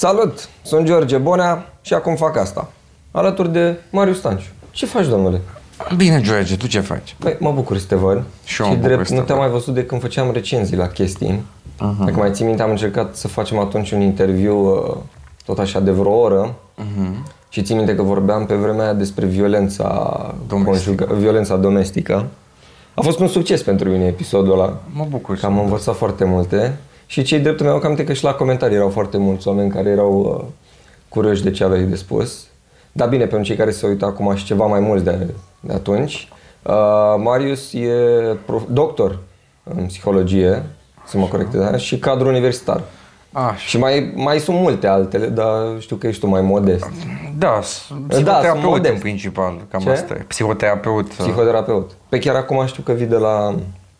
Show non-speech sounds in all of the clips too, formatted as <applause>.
Salut! Sunt George Bonea și acum fac asta. Alături de Marius Stanciu. Ce faci, domnule? Bine, George, tu ce faci? Băi, mă bucur să te văd. Și eu mă bucur drept, să nu te te-am văd. mai văzut de când făceam recenzii la chestii. Uh-huh. Dacă mai ții minte, am încercat să facem atunci un interviu uh, tot așa de vreo oră. Uh-huh. Și ții minte că vorbeam pe vremea aia despre violența Domestică. conjuga- violența domestică. A fost un succes pentru mine episodul ăla. Mă bucur Că am învățat foarte multe și cei dreptul meu cam că și la comentarii erau foarte mulți oameni care erau uh, curioși de ce aveai de spus. Dar bine, pentru cei care se uită acum și ceva mai mulți de, de atunci, uh, Marius e prof, doctor în psihologie, să mă corectez, da? și cadru universitar. Așa. Și mai, mai sunt multe altele, dar știu că ești tu mai modest. Da, s- sunt psihoterapeut modest. în principal, cam Ce? asta e. Psihoterapeut, uh, Psihoterapeut. Pe chiar acum știu că vii de la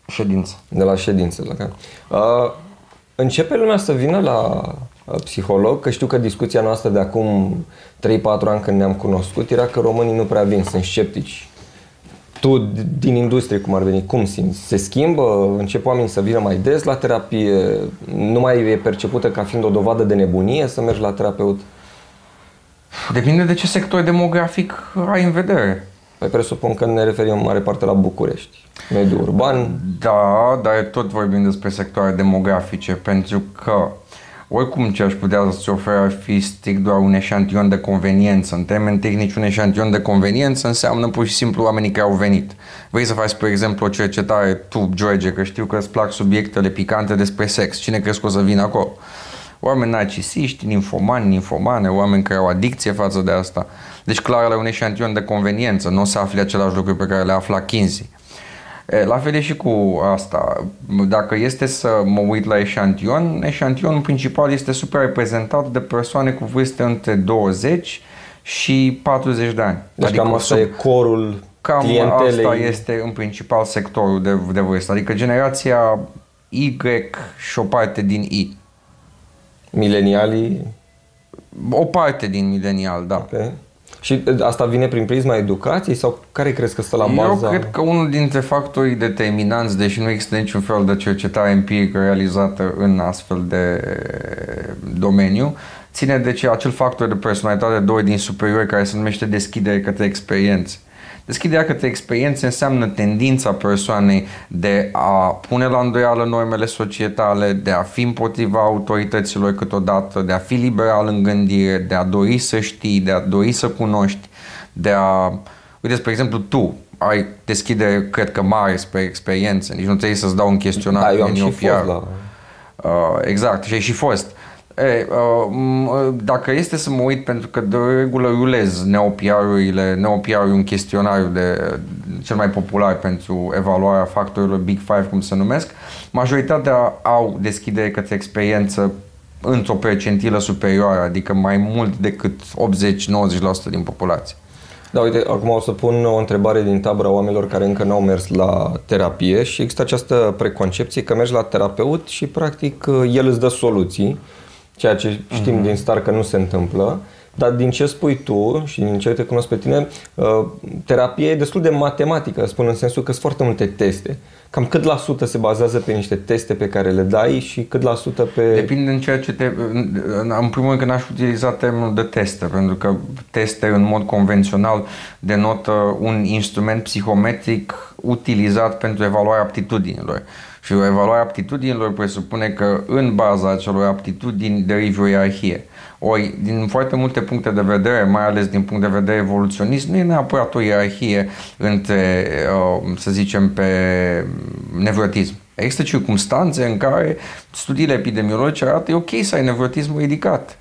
ședință. de la ședință. La care. Uh, începe lumea să vină la uh, psiholog, că știu că discuția noastră de acum 3-4 ani când ne-am cunoscut era că românii nu prea vin, sunt sceptici. Tu, d- din industrie, cum ar veni, cum simți? Se schimbă? Încep oamenii să vină mai des la terapie? Nu mai e percepută ca fiind o dovadă de nebunie să mergi la terapeut? Depinde de ce sector demografic ai în vedere. Păi presupun că ne referim în mare parte la București. Mediul urban, Da, dar tot vorbim despre sectoare demografice, pentru că oricum ce aș putea să-ți ofer ar fi strict doar un eșantion de conveniență. În termeni tehnici, un eșantion de conveniență înseamnă pur și simplu oamenii care au venit. Vrei să faci, spre exemplu, o cercetare, tu, George, că știu că îți plac subiectele picante despre sex. Cine crezi că o să vină acolo? Oameni narcisiști, ninfomani, ninfomane, oameni care au adicție față de asta. Deci clar la un eșantion de conveniență, nu o să afli același lucru pe care le afla Kinsey. E, La fel e și cu asta. Dacă este să mă uit la eșantion, eșantionul principal este suprareprezentat de persoane cu vârste între 20 și 40 de ani. deci cam asta sub- e corul Cam clientelei. asta este în principal sectorul de, de vârstă, adică generația Y și o parte din I. Milenialii O parte din milenial, da. Ok. Și uh, asta vine prin prisma educației sau care crezi că stă la baza? Eu cred că unul dintre factorii determinanți, deși nu există niciun fel de cercetare empirică realizată în astfel de domeniu, ține de ce acel factor de personalitate doi din superior care se numește deschidere către experiențe. Deschiderea către experiențe înseamnă tendința persoanei de a pune la îndoială normele societale, de a fi împotriva autorităților câteodată, de a fi liberal în gândire, de a dori să știi, de a dori să cunoști, de a... Uite, spre exemplu, tu ai deschidere, cred că mare spre experiențe, nici nu trebuie să-ți dau un chestionar. Da, eu am în și your fost PR. la... Uh, exact, și ai și fost. E, uh, m- dacă este să mă uit, pentru că de regulă rulez neopiarurile, neopiarul e un chestionar de, cel mai popular pentru evaluarea factorilor Big Five, cum se numesc, majoritatea au deschidere către experiență într-o percentilă superioară, adică mai mult decât 80-90% din populație. Da, uite, acum o să pun o întrebare din tabăra oamenilor care încă n-au mers la terapie și există această preconcepție că mergi la terapeut și practic el îți dă soluții, ceea ce știm Mhm. din start că nu se întâmplă. Dar din ce spui tu și din ce te cunosc pe tine, uh, terapia e destul de matematică, spun în sensul că sunt foarte multe teste. Cam cât la sută se bazează pe niște teste pe care le dai și cât la sută pe... Depinde în ceea ce te... în- În primul rând că n-aș utiliza termenul de teste, pentru că teste în mod convențional denotă un instrument psihometric utilizat pentru evaluarea aptitudinilor. Și evaluarea aptitudinilor presupune că în baza acelor aptitudini derivi o ierarhie. Ori, din foarte multe puncte de vedere, mai ales din punct de vedere evoluționist, nu e neapărat o ierarhie între, uh, să zicem, pe nevrotism. Există circunstanțe în care studiile epidemiologice arată e ok să ai nevrotism ridicat.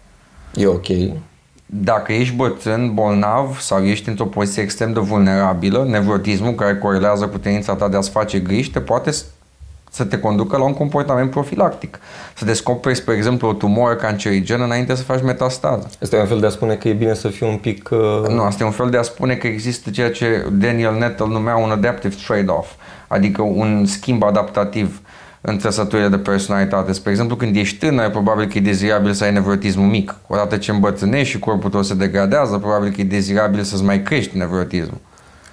E ok. Dacă ești bătrân, bolnav sau ești într-o poziție extrem de vulnerabilă, nevrotismul care corelează cu tendința ta de a-ți face griji te poate s- să te conducă la un comportament profilactic. Să descoperi, spre exemplu, o tumoră cancerigenă înainte să faci metastază. Asta e un fel de a spune că e bine să fii un pic... Uh... Nu, asta e un fel de a spune că există ceea ce Daniel Nettle numea un adaptive trade-off, adică un schimb adaptativ în trăsăturile de personalitate. Spre exemplu, când ești tânăr, probabil că e dezirabil să ai nevrotismul mic. Odată ce îmbătrânești și corpul tău se degradează, probabil că e dezirabil să-ți mai crești nevrotismul.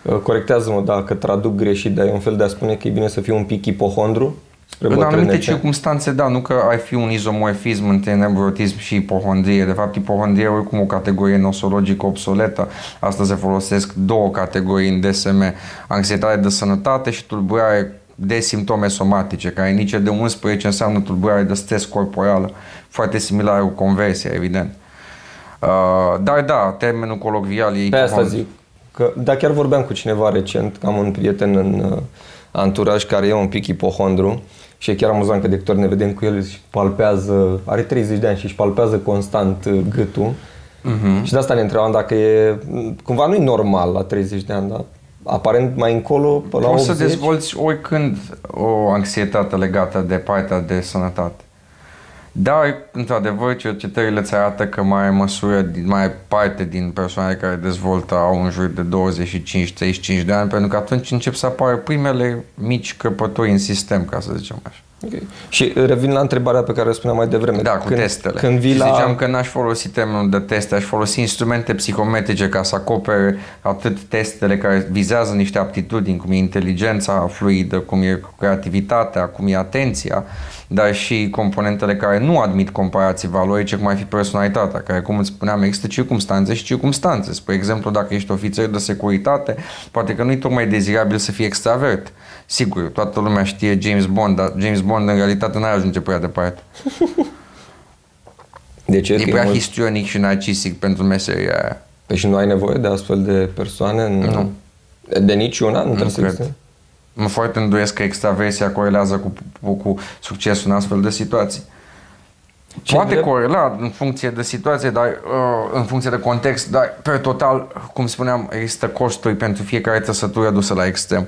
Uh, Corectează-mă dacă traduc greșit, dar e un fel de a spune că e bine să fii un pic ipohondru. spre În anumite bătrânețe. circunstanțe, da, nu că ai fi un izomorfism între nevrotism și ipohondrie. De fapt, ipohondrie e oricum o categorie nosologică obsoletă. Astăzi se folosesc două categorii în DSM, anxietate de sănătate și tulburare de simptome somatice, care nici de 11 înseamnă tulburare de stres corporală, foarte similară cu conversia, evident. Uh, dar da, termenul colocvial e Pe asta ipohond- zic. Că, da, chiar vorbeam cu cineva recent, că am un prieten în uh, anturaj care e un pic ipohondru și e chiar amuzant că de câte ori ne vedem cu el își palpează, are 30 de ani și își palpează constant uh, gâtul Mhm. și de asta ne întrebam dacă e, cumva nu e normal la 30 de ani, dar aparent mai încolo, pe la Poți 80, să dezvolți oricând o anxietate legată de partea de sănătate. Dar, într-adevăr, cercetările îți arată că mai măsură, din- mai parte din persoanele care dezvoltă au în jur de 25-35 de ani, pentru că atunci încep să apară primele mici căpături în sistem, ca să zicem așa. Ok. Și revin la întrebarea pe care o spuneam mai devreme. Da, cu când, testele. Când vii și la... ziceam că n-aș folosi termenul de teste, aș folosi instrumente psihometrice ca să acopere atât testele care vizează niște aptitudini, cum e inteligența fluidă, cum e creativitatea, cum e atenția, dar și componentele care nu admit comparații valorice, cum ar fi personalitatea, care, cum îți spuneam, există circumstanțe și circumstanțe. Spre exemplu, dacă ești ofițer de securitate, poate că nu e tocmai dezirabil să fii extravert. Sigur, toată lumea știe James Bond, dar James Bond în realitate n-ar ajunge prea departe. De <laughs> ce? E Că prea mult- histrionic și narcisic pentru meseria aia. Păi și nu ai nevoie de astfel de persoane? În... Nu. De niciuna? Nu, trebuie să cred. existe? Mă foarte îndoiesc că extraversia corelează cu, cu, cu succesul în astfel de situații. Ce Poate drept- corela în funcție de situație, dar uh, în funcție de context, dar pe total, cum spuneam, există costuri pentru fiecare trăsătură dusă la extrem.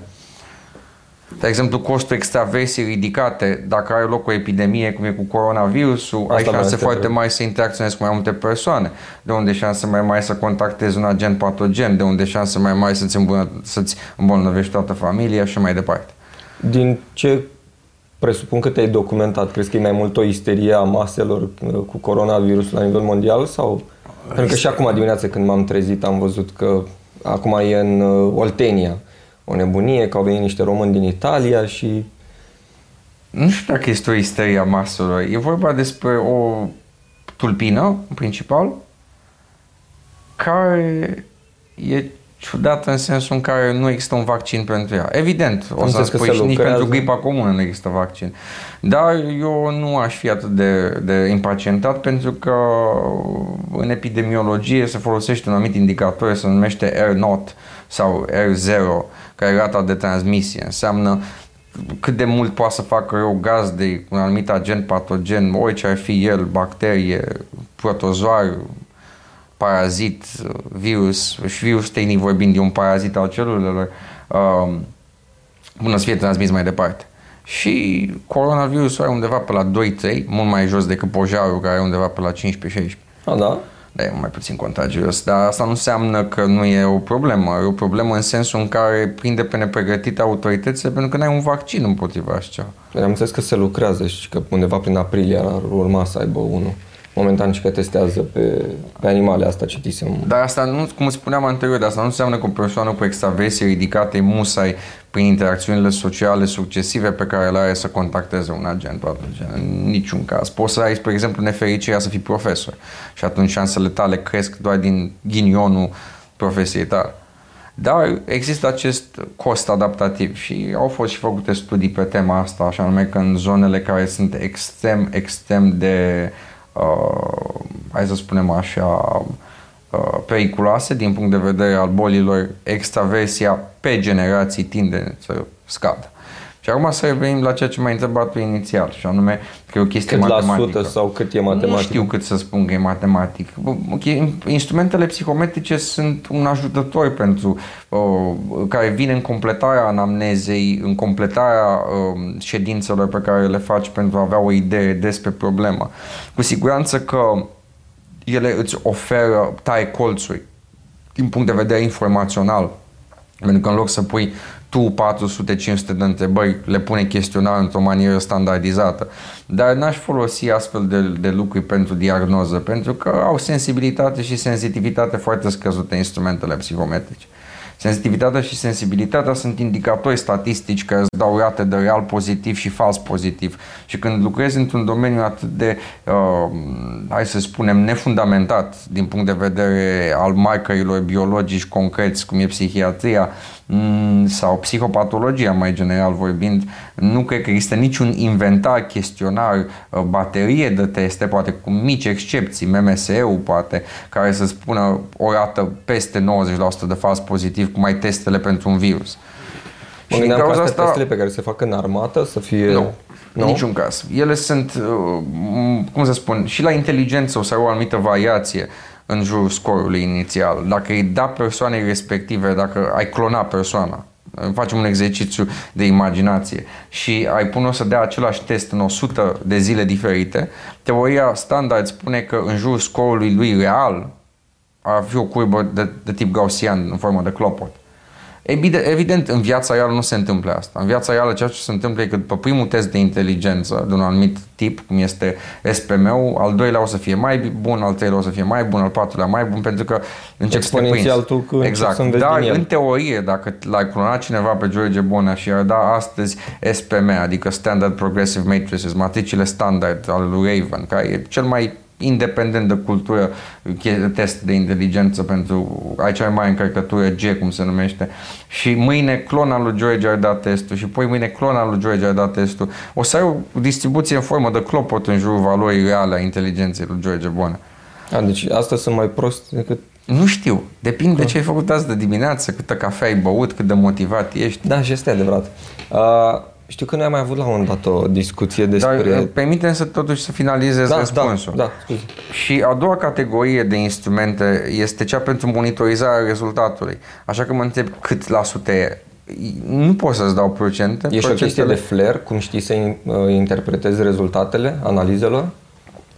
De exemplu, costul extraversiei ridicate, dacă are loc o epidemie, cum e cu coronavirusul, Asta ai mai șanse este foarte drept. mari să interacționezi cu mai multe persoane, de unde șanse mai mari să contactezi un agent patogen, de unde șanse mai mari să-ți, îmbună, să-ți îmbolnăvești toată familia și mai departe. Din ce presupun că te-ai documentat, crezi că e mai mult o isterie a maselor uh, cu coronavirusul la nivel mondial sau... Pentru că și acum dimineața când m-am trezit am văzut că acum e în uh, Oltenia o nebunie, că au venit niște români din Italia și Nu știu dacă este o isterie a maselor. E vorba despre o tulpină, în principal, care e ciudată în sensul în care nu există un vaccin pentru ea. Evident, o să înțeles că spui se și nici lucrează. pentru gripa comună nu există vaccin. Dar eu nu aș fi atât de, de impacientat pentru că în epidemiologie se folosește un anumit indicator, se numește R0 sau R0, care e rata de transmisie. Înseamnă cât de mult poate să facă rău gaz de un anumit agent patogen, orice ar fi el, bacterie, protozoar, parazit, virus, și virus tehnic vorbind e un parazit al celulelor, um, până să fie transmis mai departe. Și coronavirusul are undeva pe la 2-3, mult mai jos decât pojarul care are undeva pe la 15-16. A, da? Da, e mai puțin contagios, dar asta nu înseamnă că nu e o problemă. E o problemă în sensul în care prinde pe nepregătite autoritățile pentru că n-ai un vaccin împotriva așa ceva. Am înțeles că se lucrează și că undeva prin aprilie ar urma să aibă unul. Momentan și că testează pe, pe animale, asta citisem. Dar asta nu, cum spuneam anterior, dar asta nu înseamnă că o persoană cu extraversie ridicată e musai prin interacțiunile sociale succesive pe care le are să contacteze un agent patogen. În niciun caz. Poți să ai, spre exemplu, nefericirea să fii profesor și atunci șansele tale cresc doar din ghinionul profesiei tale. Dar există acest cost adaptativ și au fost și făcute studii pe tema asta, așa nume că în zonele care sunt extrem, extrem de, uh, hai să spunem așa, uh, periculoase din punct de vedere al bolilor, extraversia pe generații tinde să scadă. Și acum să revenim la ceea ce m-ai întrebat tu inițial, și anume că e o chestie Cât la matematică. sută sau cât e matematic? Nu știu cât să spun că e matematic. Ok, Instrumentele psihometrice sunt un ajutător pentru uh, care vine în completarea anamnezei, în completarea uh, ședințelor pe care le faci pentru a avea o idee despre problemă. Cu siguranță că ele îți oferă taie colțuri din punct de vedere informațional. Pentru că în loc să pui tu 400-500 de întrebări, le pune chestionar într-o manieră standardizată. Dar n-aș folosi astfel de, de lucruri pentru diagnoză, pentru că au sensibilitate și sensitivitate foarte scăzute instrumentele psihometrice. Sensitivitatea și sensibilitatea sunt indicatori statistici care îți dau rate de real pozitiv și fals pozitiv. Și când lucrezi într-un domeniu atât de, uh, hai să spunem, nefundamentat din punct de vedere al markerilor biologici concreți, cum e psihiatria, Mm, sau psihopatologia mai general vorbind, nu cred că există niciun inventar, chestionar, uh, baterie de teste, poate cu mici excepții, MMSE-ul poate, care să spună o rată peste 90% de fals pozitiv, cum ai testele pentru un virus. Mă și din cauza asta... testele pe care se fac în armată să fie... Nu, nu? niciun caz. Ele sunt, uh, cum să spun, și la inteligență o să au o anumită variație în jurul scorului inițial. Dacă îi da persoanei respective, dacă ai clona persoana, facem un exercițiu de imaginație și ai pune-o să dea același test în 100 de zile diferite, teoria standard spune că în jurul scorului lui real ar fi o curbă de, de tip gaussian în formă de clopot. Evident, în viața reală nu se întâmplă asta. În viața reală ceea ce se întâmplă e că după primul test de inteligență de un anumit tip, cum este SPM-ul, al doilea o să fie mai bun, al treilea o să fie mai bun, al patrulea mai bun, pentru că încep să te tu că Exact, să dar în teorie, dacă l-ai clonat cineva pe George Bona și ar da astăzi SPM, adică Standard Progressive Matrices, matricile standard al lui Raven, care e cel mai independent de cultură, test de inteligență pentru aici ai mai încărcătură G, cum se numește, și mâine clona lui George ar da testul și poi mâine clona lui George ar da testul. O să ai o distribuție în formă de clopot în jurul valorii reale a inteligenței lui George Boană. A, deci asta sunt mai prost decât nu știu. Depinde de ce ai făcut azi de dimineață, câtă cafea ai băut, cât de motivat ești. Da, și este adevărat. Uh, știu că noi am mai avut la un dat o discuție despre... Dar permite să totuși să finalizez da, răspunsul. Da, da, scuze. Și a doua categorie de instrumente este cea pentru monitorizarea rezultatului. Așa că mă întreb cât la sută e. Nu pot să-ți dau procente. E și o chestie de flair, cum știi să uh, interpretezi rezultatele analizelor?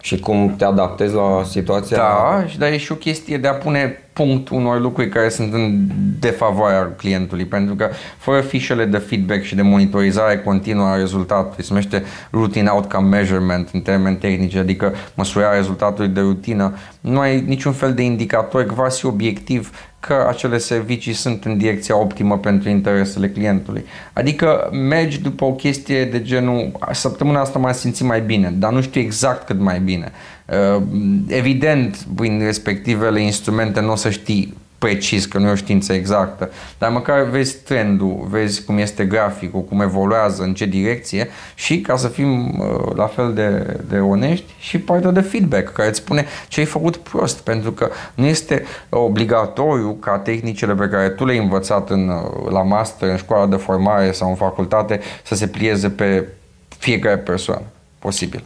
Și cum te adaptezi la situația? Da, dar e și o chestie de a pune punct unor lucruri care sunt în defavoarea clientului, pentru că fără fișele de feedback și de monitorizare continuă a rezultatului, se numește routine outcome measurement în termeni tehnici, adică măsurarea rezultatului de rutină, nu ai niciun fel de indicator quasi obiectiv că acele servicii sunt în direcția optimă pentru interesele clientului. Adică mergi după o chestie de genul, săptămâna asta m-am simțit mai bine, dar nu știu exact cât mai bine. Uh, evident, prin respectivele instrumente nu o să știi precis, că nu e o știință exactă, dar măcar vezi trendul, vezi cum este graficul, cum evoluează, în ce direcție și ca să fim uh, la fel de, de onești și partea de feedback care îți spune ce ai făcut prost, pentru că nu este obligatoriu ca tehnicile pe care tu le-ai învățat în, uh, la master, în școala de formare sau în facultate să se plieze pe fiecare persoană posibil.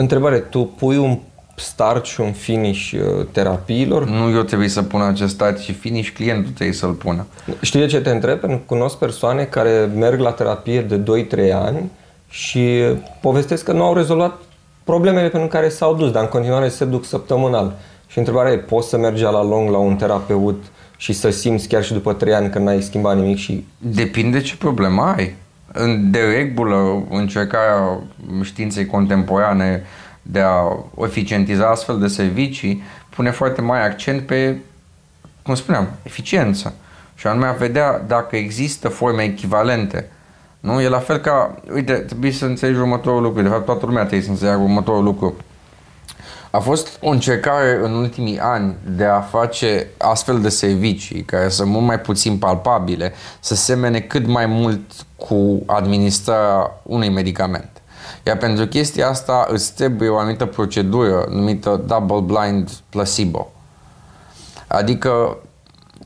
Întrebare, tu pui un start și un finish uh, terapiilor? Nu eu trebuie să pun acest start și finish, clientul trebuie să-l pună. Știi de ce te întreb? Pentru că cunosc persoane care merg la terapie de 2-3 ani și povestesc că nu au rezolvat problemele pentru care s-au dus, dar în continuare se duc săptămânal. Și întrebarea e, poți să mergi la lung la un terapeut și să simți chiar și după 3 ani că n-ai schimbat nimic și... Depinde ce problemă ai. De regulă, încercarea științei contemporane de a eficientiza astfel de servicii pune foarte mare accent pe, cum spuneam, eficiență. Și anume a vedea dacă există forme echivalente. Nu? E la fel ca, uite, trebuie să înțelegi următorul lucru, de fapt toată lumea trebuie să înțeleagă următorul lucru. A fost o încercare în ultimii ani de a face astfel de servicii care sunt mult mai puțin palpabile, să semene cât mai mult cu administrarea unui medicament. Iar pentru chestia asta îți trebuie o anumită procedură numită double blind placebo. Adică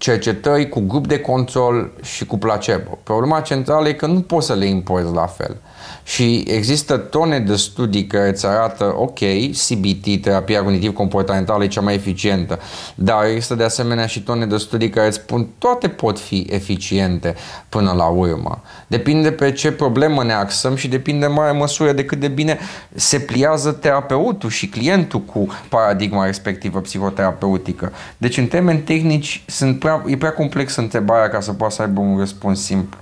cercetări cu grup de control și cu placebo. Problema centrală e că nu poți să le impozi la fel. Și există tone de studii care îți arată, ok, CBT, terapia cognitiv-comportamentală, e cea mai eficientă, dar există de asemenea și tone de studii care îți spun toate pot fi eficiente până la urmă. Depinde pe ce problemă ne axăm și depinde în mare măsură de cât de bine se pliază terapeutul și clientul cu paradigma respectivă psihoterapeutică. Deci, în termeni tehnici, sunt prea, e prea complexă întrebarea ca să poată să aibă un răspuns simplu.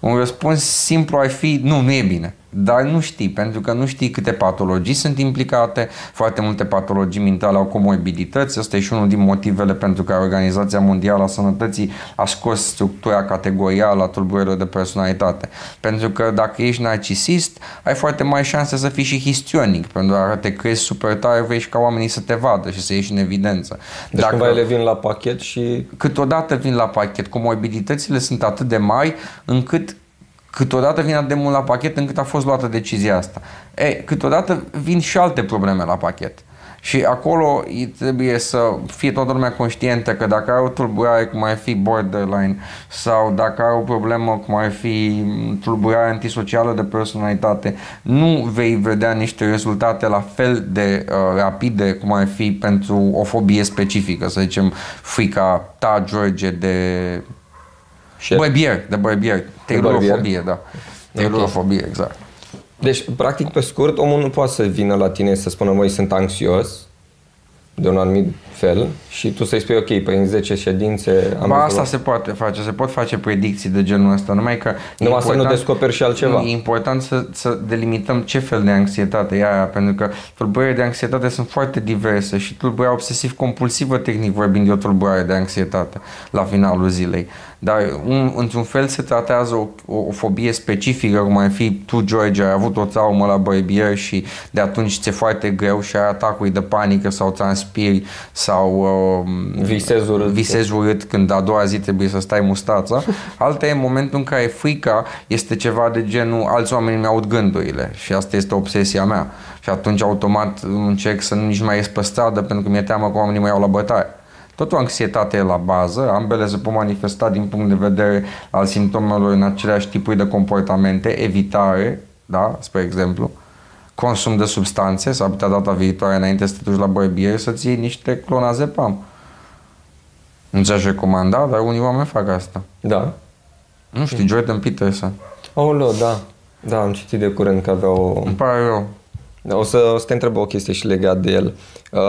Un răspuns simplu ar fi, nu, nu e bine. Dar nu știi, pentru că nu știi câte patologii sunt implicate, foarte multe patologii mentale au comorbidități, asta e și unul din motivele pentru care Organizația Mondială a Sănătății a scos structura categorială a tulburărilor de personalitate. Pentru că dacă ești narcisist, ai foarte mai șanse să fii și histrionic, pentru că te crezi super tare, vrei și ca oamenii să te vadă și să ieși în evidență. Deci dacă cumva ele vin la pachet și... Câteodată vin la pachet, comorbiditățile sunt atât de mari încât Câteodată vine de mult la pachet încât a fost luată decizia asta. E, câteodată vin și alte probleme la pachet. Și acolo trebuie să fie toată lumea conștientă că dacă ai o tulburare cum ar fi borderline sau dacă ai o problemă cum ar fi tulburare antisocială de personalitate, nu vei vedea niște rezultate la fel de uh, rapide cum ar fi pentru o fobie specifică, să zicem frica ta, George, de Chef. Bărbier, de bărbier. Taylorofobie, da. Taylorofobie, exact. Deci, practic, pe scurt, omul nu poate să vină la tine să spună, măi, sunt anxios, de un anumit fel și tu să-i spui, ok, păi în 10 ședințe am ba, asta se poate face, se pot face predicții de genul ăsta, numai că numai să nu descoperi și altceva. E important să, să delimităm ce fel de anxietate e aia, pentru că tulburările de anxietate sunt foarte diverse și tulburarea obsesiv-compulsivă, tehnic vorbind, e o tulburare de anxietate la finalul zilei. Dar un, într-un fel se tratează o, o, o fobie specifică, cum ar fi tu, George, ai avut o traumă la bărbier și de atunci ți-e foarte greu și ai atacuri de panică sau transpiri sau uh, visezi urât. visezi urât când a doua zi trebuie să stai mustața. <laughs> Alta e momentul în care frica este ceva de genul alți oameni mi-aud gândurile și asta este obsesia mea. Și atunci automat încerc să nu nici mai ies pe stradă pentru că mi-e teamă că oamenii mă iau la bătaie. Tot o anxietate e la bază, ambele se pot manifesta din punct de vedere al simptomelor în aceleași tipuri de comportamente, evitare, da, spre exemplu, consum de substanțe, s-ar putea data viitoare înainte să te duci la bărbier să-ți iei niște clonazepam. Nu ți-aș recomanda, dar unii oameni fac asta. Da. Nu știu, Jordan Peterson. Oh, da. Da, am citit de curând că avea o... Îmi pare rău. O să, o să te întreb o chestie și legat de el. Uh,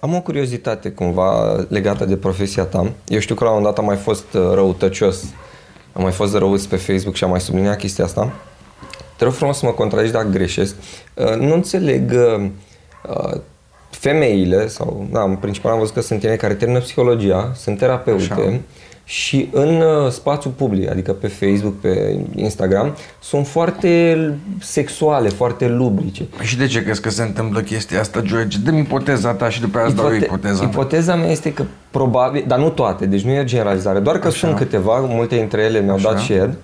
am o curiozitate cumva legată de profesia ta. Eu știu că la un dat am mai fost uh, răutăcios. Am mai fost răuț pe Facebook și am mai subliniat chestia asta. Te rog frumos să mă contrazici dacă greșesc. Uh, nu înțeleg uh, uh, femeile, sau da, în principal am văzut că sunt tine care termină psihologia, sunt terapeute, Așa și în uh, spațiu public, adică pe Facebook, pe Instagram, sunt foarte sexuale, foarte lubrice. Și de ce crezi că se întâmplă chestia asta, George? Dă-mi ipoteza ta și după aia îți dau ipoteza Ipoteza mea este că probabil, dar nu toate, deci nu e generalizare, doar că Așa. sunt câteva, multe dintre ele mi-au Așa. dat share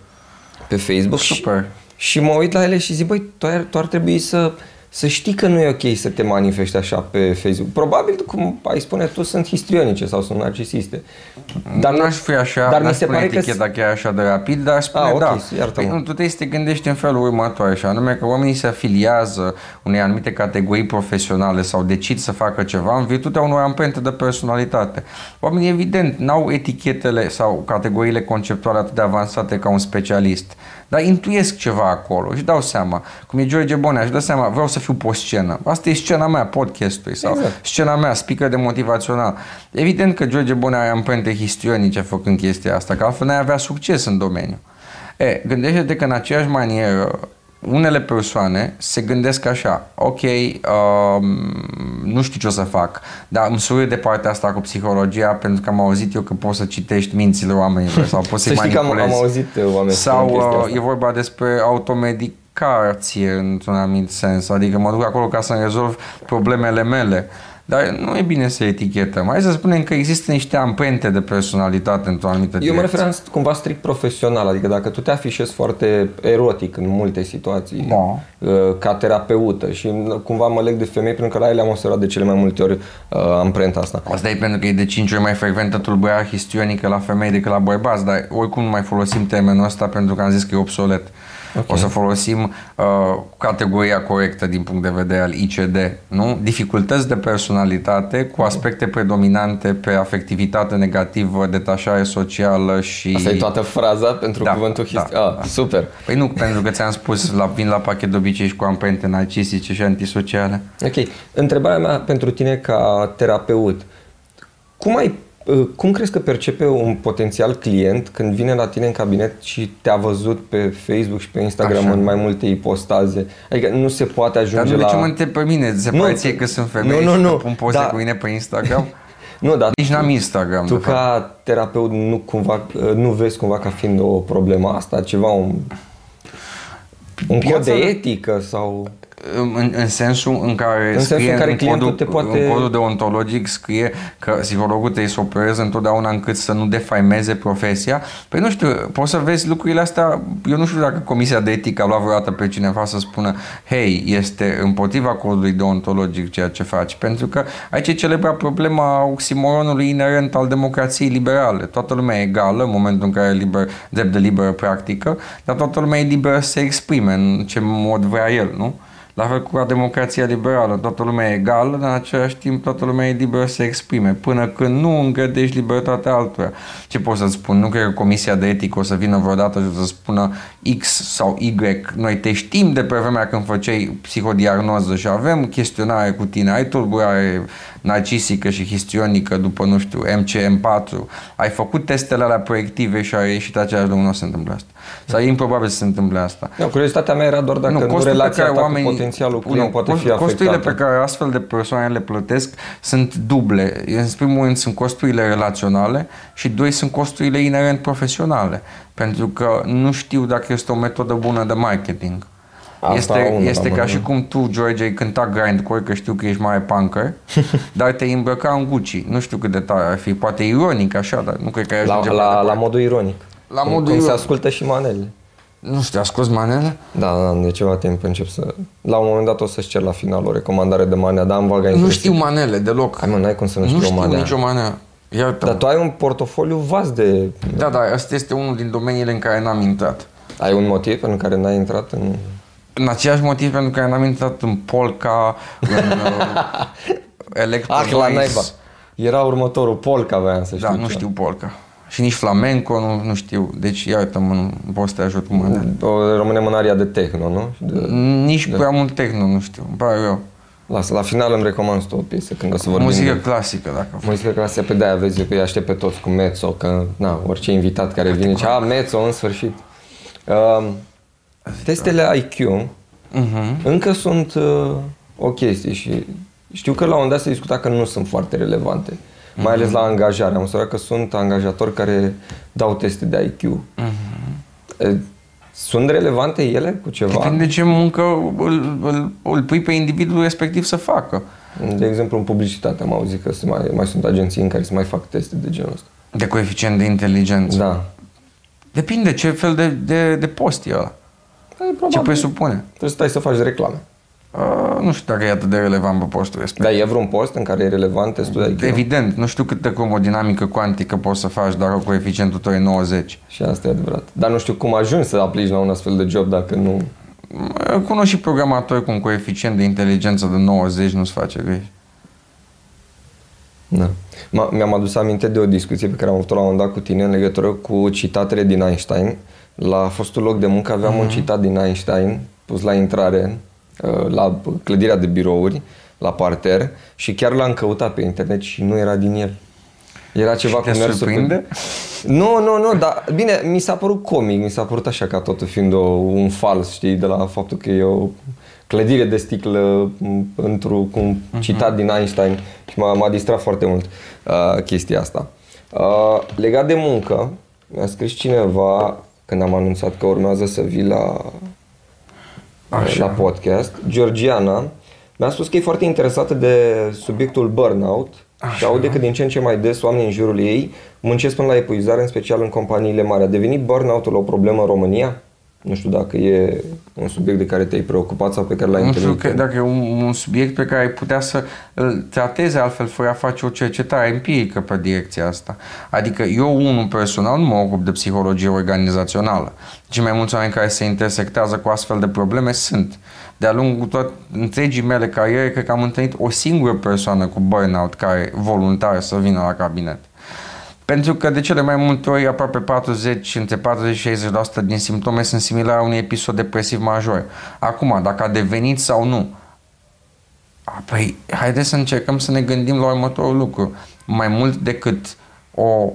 pe Facebook Super. Și, și mă uit la ele și zic, băi, tu ar, tu ar trebui să să știi că nu e ok să te manifesti așa pe Facebook. Probabil, cum ai spune tu, sunt histrionice sau sunt narcisiste. Dar nu aș fi așa, dar mi se pare eticheta că... chiar așa de rapid, dar aș spune A, okay, da. Păi, nu, tu trebuie să te gândești în felul următor, așa, anume că oamenii se afiliază unei anumite categorii profesionale sau decid să facă ceva în virtutea unor amprente de personalitate. Oamenii, evident, n-au etichetele sau categoriile conceptuale atât de avansate ca un specialist. Dar intuiesc ceva acolo și dau seama. Cum e George Bonea și dau seama, vreau să fiu pe scenă. Asta e scena mea, podcastului sau exact. scena mea, speaker de motivațional. Evident că George Bonea are amprente histrionice făcând chestia asta, că altfel n-ai avea succes în domeniu. E, gândește-te că în aceeași manieră unele persoane se gândesc așa, ok, uh, nu știu ce o să fac, dar îmi surie de partea asta cu psihologia pentru că am auzit eu că poți să citești mințile oamenilor sau poți să-i manipulezi. Că am, am auzit uh, oameni Sau uh, e vorba despre automedicație într-un anumit sens, adică mă duc acolo ca să-mi rezolv problemele mele. Dar nu e bine să etichetăm. Hai să spunem că există niște amprente de personalitate într-o anumită Eu mă referam cumva strict profesional, adică dacă tu te afișezi foarte erotic în multe situații, da. Uh, ca terapeută și cumva mă leg de femei pentru că la ele am observat de cele mai multe ori uh, amprenta asta. Asta e pentru că e de 5 ori mai frecventă tulburarea histrionică la femei decât la bărbați, dar oricum nu mai folosim termenul ăsta pentru că am zis că e obsolet. Okay. O să folosim uh, categoria corectă din punct de vedere al ICD, nu? Dificultăți de personalitate cu aspecte predominante pe afectivitate negativă, detașare socială și... Asta e toată fraza pentru da, cuvântul da, hist- ah, da. super. Păi nu, pentru că ți-am spus, la, vin la pachet de obicei și cu amprente narcisice și antisociale. Ok. Întrebarea mea pentru tine ca terapeut. Cum ai Uh, Cum crezi că percepe un potențial client când vine la tine în cabinet și te-a văzut pe Facebook și pe Instagram Așa. în mai multe ipostaze? Adică nu se poate Dar ajunge nu, de la... ce mă întreb pe mine? Se Nu, pare ție că sunt femei nu, nu, și nu, că pun poze da. cu mine pe Instagram? <laughs> Nu, dar Nici n-am Instagram, tu de fapt. ca terapeut nu cumva uh, nu vezi cumva ca fiind o problemă asta, ceva un un cod Piața- de etică sau În, în sensul în care În sensul scrie în care în, clientul codul, te poate- în codul deontologic scrie că psihologul trebuie să opereze întotdeauna încât să nu defaimeze profesia. Păi nu știu, poți să vezi lucrurile astea, eu nu știu dacă Comisia de Etică a luat vreodată pe cineva să spună hei, este împotriva codului deontologic ceea ce faci, pentru că aici e celebra problema oximoronului inerent al democrației liberale. Toată lumea e egală în momentul în care e liber, drept de liberă practică, dar toată lumea e liberă să se exprime în ce mod vrea el, nu? La fel cu democrația liberală, toată lumea e egală, dar în același timp toată lumea e liberă să se exprime, până când nu îngrădești libertatea altora. Ce pot să spun? Nu cred că Comisia de Etică o să vină vreodată și o să spună X sau Y. Noi te știm de pe vremea când făceai psihodiagnoză și avem chestionare cu tine, ai tulburare narcisică și histrionică după, nu știu, MCM4, ai făcut testele alea proiective și a ieșit același lucru, nu o să se întâmple asta. Sau e improbabil să se întâmple asta. Nu, curiozitatea mea era doar dacă nu, nu costul pe relația care ta oamenii- cu potențialul nu, client poate cost- fi afectată. Costurile pe care astfel de persoane le plătesc sunt duble. În primul rând sunt costurile relaționale și doi sunt costurile inerent profesionale. Pentru că nu știu dacă este o metodă bună de marketing. Asta este unul este la ca mână. și cum tu, George, ai cânta grindcore, că știu că ești mare punker, <laughs> dar te îmbrăca în Gucci. Nu știu cât de tare ar fi. Poate ironic așa, dar nu cred că ai La, ajunge mai la, la departe. modul ironic. La Cum- modul cum se ironic. ascultă și manele. Nu știu, asculti manele? Da, da, de ceva timp încep să... La un moment dat o să-ți cer la final o recomandare de manea, dar am vaga Nu impresie. știu manele deloc. Hai mă, n-ai cum să nu, Nu știi o știu manea. nicio manea. Iartă Dar tu ai un portofoliu vast de... Da, da, asta este unul din domeniile în care n-am intrat. Ai un motiv pentru care n-ai intrat în... În același motiv pentru care n-am intrat în polka, în uh, <laughs> electro Ah, la naiba. Era următorul, polka voiam să știu. Da, nu ce. știu polka. Și nici flamenco, nu, nu știu. Deci, iartă-mă, nu pot să te ajut cu mână. O, rămânem în aria de techno, nu? Și De... Nici prea mult techno, nu știu. Îmi pare rău. Lasă, la final îmi recomand tu o piesă când o să vorbim Muzică de... clasică, dacă Muzică clasică, pe de-aia vezi eu că îi aștept pe toți cu Mezzo, că na, orice invitat care vine zice, a, Mezzo, în sfârșit. Uh, testele IQ uh-huh. încă sunt uh, o chestie și știu că la un moment dat se discuta că nu sunt foarte relevante. Mai ales la angajare. Am observat că sunt angajatori care dau teste de IQ. Uh, Sunt relevante ele cu ceva? Depinde ce muncă îl, îl, îl pui pe individul respectiv să facă. De exemplu, în publicitate am auzit că se mai, mai sunt agenții în care se mai fac teste de genul ăsta. De coeficient de inteligență. Da. Depinde ce fel de, de, de post e ăla. E, Ce probabil. presupune. Trebuie să stai să faci reclame. Uh, nu știu dacă e atât de relevant pe postul respectiv. Dar e vreun post în care e relevant testul de IQ? Evident, nu știu câtă cromodinamică cuantică poți să faci dacă coeficientul tău e 90. Și asta e adevărat. Dar nu știu cum ajungi să aplici la un astfel de job dacă nu... Uh, Cunosc și programatori cu un coeficient de inteligență de 90 nu-ți face greși. Da. Ma, mi-am adus aminte de o discuție pe care am avut-o la un moment dat cu tine în legătură cu citatele din Einstein. La fostul loc de muncă aveam un citat din Einstein pus la intrare uh, la clădirea de birouri, la parter și chiar l-am căutat pe internet și nu era din el. Era ceva Și te cu mersul surprinde? Pe... Nu, nu, nu, dar bine, mi s-a părut comic, mi s-a părut așa ca totul fiind o, un fals, știi, de la faptul că e o clădire de sticlă m, într-un cu un citat din Einstein și m-a, m-a distrat foarte mult uh, chestia asta. Uh, legat de muncă, mi-a scris cineva când am anunțat că urmează să vii la, Așa. la podcast, Georgiana, mi-a spus că e foarte interesată de subiectul burnout și aude că din ce în ce mai des oamenii în jurul ei muncesc până la epuizare, în special în companiile mari. A devenit burnout-ul o problemă în România? Nu știu dacă e un subiect de care te-ai preocupat sau pe care l-ai Nu știu întâlnit. că, dacă e un, un subiect pe care ai putea să îl tratezi altfel fără a face o cercetare empirică pe direcția asta. Adică eu, unul personal, nu mă ocup de psihologie organizațională. Cei mai mulți oameni care se intersectează cu astfel de probleme sunt. De-a lungul tot întregii mele cariere, cred că am întâlnit o singură persoană cu burnout care voluntar să vină la cabinet. Pentru că de cele mai multe ori, aproape 40, între 40 și 60% din simptome sunt similare unui episod depresiv major. Acum, dacă a devenit sau nu, a, păi, haideți să încercăm să ne gândim la următorul lucru. Mai mult decât o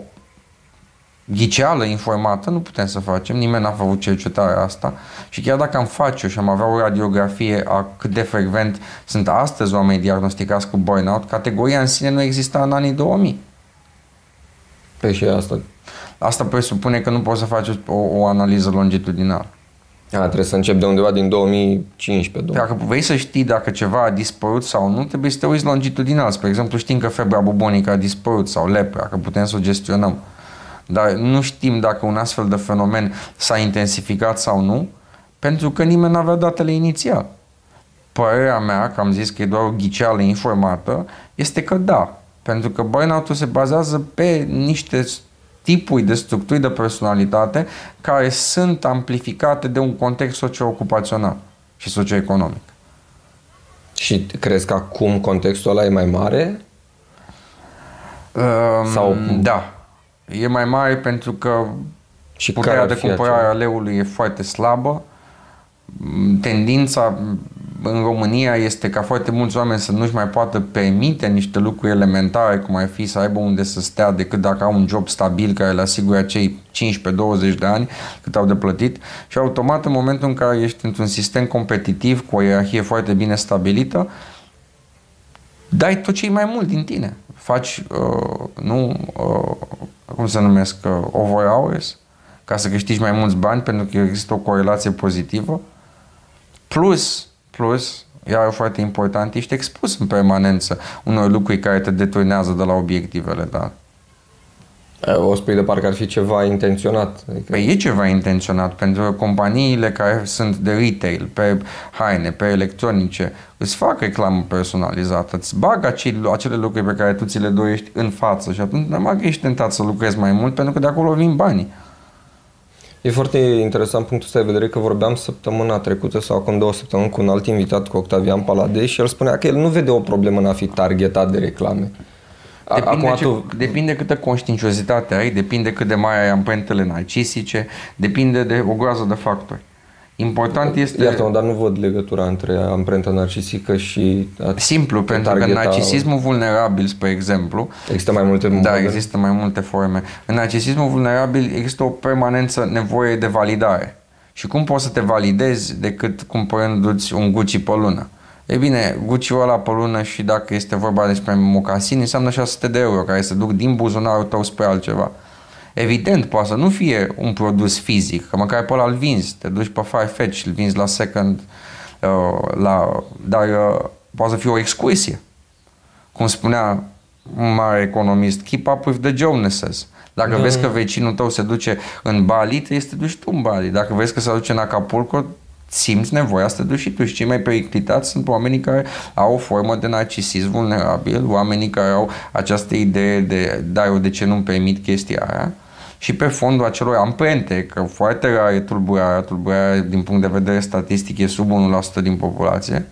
ghiceală informată nu putem să facem, nimeni n-a făcut cercetarea asta și chiar dacă am face-o și am avea o radiografie a cât de frecvent sunt astăzi oameni diagnosticați cu burnout, categoria în sine nu exista în anii 2000. Păi și asta. Asta presupune că nu poți să faci o, o analiză longitudinală. A, trebuie să încep de undeva din 2015. Dacă vrei să știi dacă ceva a dispărut sau nu, trebuie să te uiți longitudinal. Spre exemplu, știm că febra bubonică a dispărut sau lepra, că putem să o gestionăm. Dar nu știm dacă un astfel de fenomen s-a intensificat sau nu, pentru că nimeni nu avea datele inițial. Părerea mea, că am zis că e doar o ghiceală informată, este că da. Pentru că burnout se bazează pe niște tipuri de structuri de personalitate care sunt amplificate de un context socio-ocupațional și socioeconomic. Și crezi că acum contextul ăla e mai mare? Um, Sau... Da. E mai mare pentru că și puterea de cumpărare a leului e foarte slabă. Tendința în România este ca foarte mulți oameni să nu-și mai poată permite niște lucruri elementare, cum ar fi să aibă unde să stea decât dacă au un job stabil care le asigură acei 15-20 de ani cât au de plătit și automat în momentul în care ești într-un sistem competitiv cu o ierarhie foarte bine stabilită, dai tot ce mai mult din tine. Faci, uh, nu, uh, cum se numesc, uh, over hours, ca să câștigi mai mulți bani pentru că există o corelație pozitivă, plus Plus, iar foarte important, ești expus în permanență unor lucruri care te deturnează de la obiectivele da. O spui de parcă ar fi ceva intenționat. Adică... Păi e ceva intenționat, pentru că companiile care sunt de retail, pe haine, pe electronice, îți fac reclamă personalizată, îți bag acele, acele lucruri pe care tu ți le dorești în față și atunci normal că ești tentat să lucrezi mai mult pentru că de acolo vin banii. E foarte interesant punctul ăsta de vedere că vorbeam săptămâna trecută sau acum două săptămâni cu un alt invitat, cu Octavian Palade și el spunea că el nu vede o problemă în a fi targetat de reclame. Depinde, Acum, ce, tu... depinde câtă conștiinciozitate ai, depinde cât de mai ai amprentele narcisice, depinde de o groază de factori. Important este... Iartă-mă, dar nu văd legătura între amprenta narcisică și... Simplu, pentru că narcisismul vulnerabil, spre exemplu... Există mai multe Da, modele? există mai multe forme. În narcisismul vulnerabil există o permanență nevoie de validare. Și cum poți să te validezi decât cumpărându-ți un Gucci pe lună? E bine, Gucci-ul ăla pe lună și dacă este vorba despre mocasini, înseamnă 600 de euro care se duc din buzunarul tău spre altceva. Evident, poate să nu fie un produs fizic, că măcar pe ăla îl vinzi, te duci pe Farfetch, îl vinzi la second, uh, la, dar uh, poate să fie o excursie. Cum spunea un mare economist, keep up with the Joneses. Dacă da. vezi că vecinul tău se duce în Bali, trebuie să te duci tu în Bali. Dacă vezi că se duce în Acapulco, simți nevoia să te duci și tu. Și cei mai periclitați sunt oamenii care au o formă de narcisism vulnerabil, oamenii care au această idee de, da, eu de ce nu-mi permit chestia aia și pe fondul acelor amprente, că foarte rar e tulburarea, tulburarea din punct de vedere statistic e sub 1% din populație.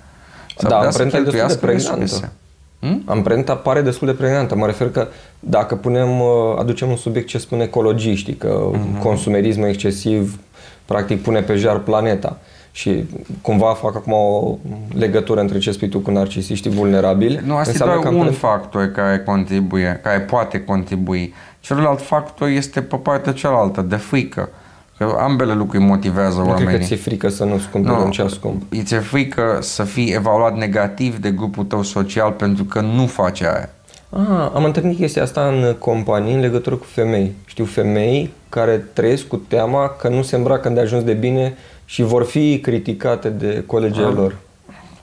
Da, amprenta e destul de pregnantă. Hmm? Amprenta pare destul de pregnantă. Mă refer că dacă punem, uh, aducem un subiect ce spun ecologiștii, că mm-hmm. consumerismul excesiv practic pune pe jar planeta și cumva fac acum o legătură între ce spui tu cu narcisiștii vulnerabili. Nu, asta e doar un amprenta... factor care contribuie, care poate contribui. Celălalt factor este pe partea cealaltă, de frică. Că ambele lucruri motivează nu oamenii. Nu cred că ți-e frică să nu-ți cumperi nu, un ceas scump. Ți-e frică să fii evaluat negativ de grupul tău social pentru că nu faci aia. Ah, am întâlnit chestia asta în companii în legătură cu femei. Știu femei care trăiesc cu teama că nu se îmbracă de ajuns de bine și vor fi criticate de colegii ah, lor.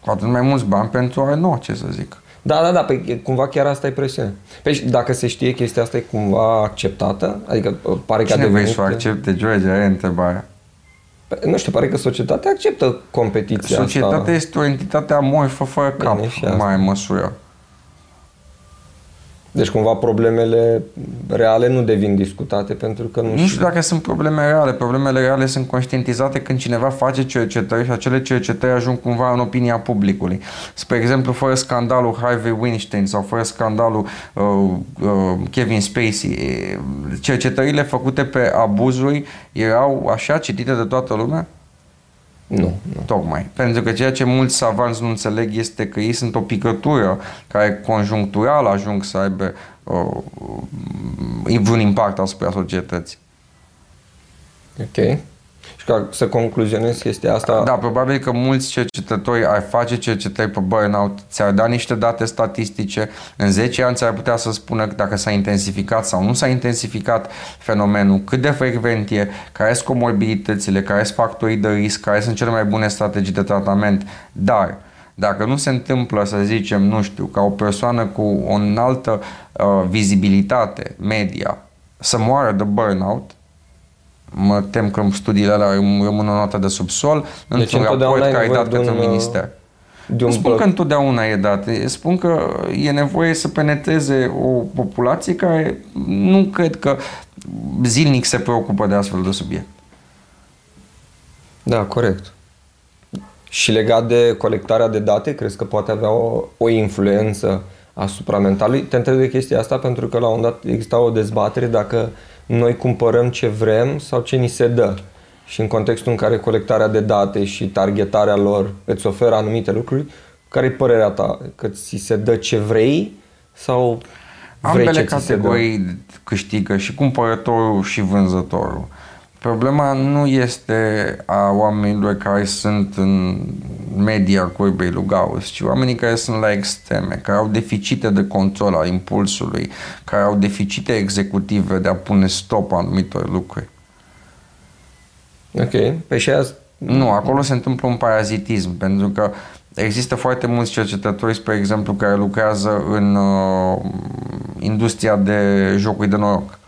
Cu atât mai mulți bani pentru a nu, ce să zic. Da, da, da, păi cumva chiar asta e presiune. Păi dacă se știe chestia asta e cumva acceptată, adică uh, pare că Cine a devenit... vrei să o accepte, George, aia e întrebarea. Păi, nu știu, pare că societatea acceptă competiția Societatea asta. este o entitate amorfă fără cap, în mai măsură. Deci cumva problemele reale nu devin discutate pentru că nu... Nu știu dacă sunt probleme reale. Problemele reale sunt conștientizate când cineva face cercetări și acele cercetări ajung cumva în opinia publicului. Spre exemplu, fără scandalul Harvey Weinstein sau fără scandalul uh, uh, Kevin Spacey, cercetările făcute pe abuzuri erau așa citite de toată lumea? Nu, nu. Tocmai. Pentru că ceea ce mulți savanți nu înțeleg este că ei sunt o picătură care conjunctural ajung să aibă uh, vreun impact asupra societății. Ok. Și ca să concluzionez chestia asta... Da, probabil că mulți cercetători ar face cercetări pe burnout, ți-ar da niște date statistice, în 10 ani ți-ar putea să spună dacă s-a intensificat sau nu s-a intensificat fenomenul, cât de frecvent e, care sunt comorbiditățile, care sunt factorii de risc, care sunt cele mai bune strategii de tratament, dar dacă nu se întâmplă, să zicem, nu știu, ca o persoană cu o înaltă uh, vizibilitate media să moară de burnout, mă tem că studiile alea rămân o notă de subsol deci într-un raport care e dat către un minister. De un spun că întotdeauna e dat. Spun că e nevoie să penetreze o populație care nu cred că zilnic se preocupă de astfel de subiect. Da, corect. Și legat de colectarea de date, crezi că poate avea o, o influență asupra mentalului? Te întreb de chestia asta pentru că la un dat exista o dezbatere dacă noi cumpărăm ce vrem sau ce ni se dă. Și în contextul în care colectarea de date și targetarea lor îți oferă anumite lucruri, care e părerea ta? Că ți se dă ce vrei sau vrei Ambele ce categorii ți se dă? câștigă și cumpărătorul și vânzătorul. Problema nu este a oamenilor care sunt în media curbei lui Gauss, ci oamenii care sunt la extreme, care au deficite de control al impulsului, care au deficite executive de a pune stop anumitor lucruri. Ok, pe păi și aia... Nu, acolo se întâmplă un parazitism, pentru că există foarte mulți cercetători, spre exemplu, care lucrează în uh, industria de jocuri de noroc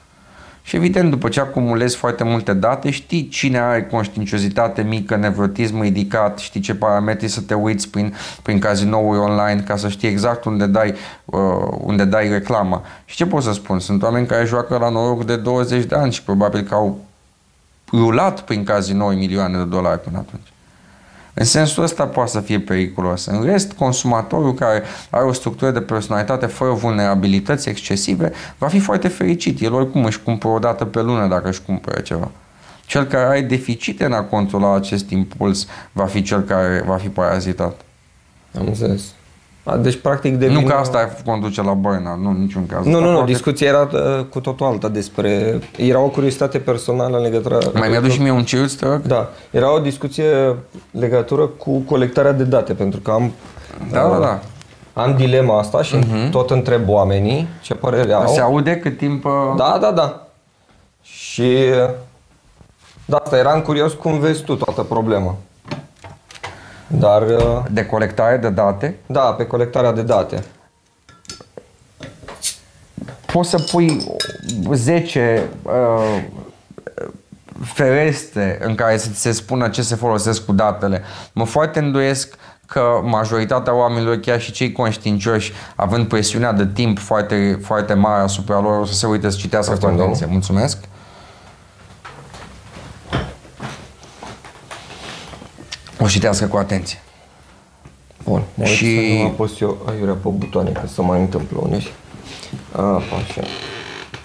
și evident, după ce acumulezi foarte multe date, știi cine are conștiinciozitate mică, nevrotism ridicat, știi ce parametri să te uiți prin, prin cazinouri online ca să știi exact unde dai, uh, unde dai reclama. Și ce pot să spun? Sunt oameni care joacă la noroc de 20 de ani și probabil că au rulat prin cazinouri milioane de dolari până atunci. În sensul ăsta poate să fie periculos. În rest, consumatorul care are o structură de personalitate fără vulnerabilități excesive va fi foarte fericit. El oricum își cumpără o dată pe lună dacă își cumpără ceva. Cel care are deficite în a controla acest impuls va fi cel care va fi parazitat. Am înțeles. Deci, practic, devine... Nu că asta conduce la burnout, nu, niciun caz. Nu, nu, nu, discuția era uh, cu totul alta despre... Era o curiozitate personală în legătură... Mai mi-aduci și mie un ciuț, te rog? Da. Era o discuție legătură cu colectarea de date, pentru că am... Da, uh, da, da. Am dilema asta și uh-huh. tot întreb oamenii ce părere au. Se aude cât timp... Uh... Da, da, da. Și... Da, asta eram curios cum vezi tu toată problema. Dar, uh, de colectare de date? Da, pe colectarea de date. Poți să pui 10 uh, ferestre în care să se spună ce se folosesc cu datele. Mă foarte îndoiesc că majoritatea oamenilor, chiar și cei conștiincioși, având presiunea de timp foarte, foarte mare asupra lor, o să se uite să citească cu atenție. Mulțumesc! O citească cu atenție. Bun, mă și... să nu apăs eu aiurea pe butoane, că să mai întâmplă uneori. A, așa.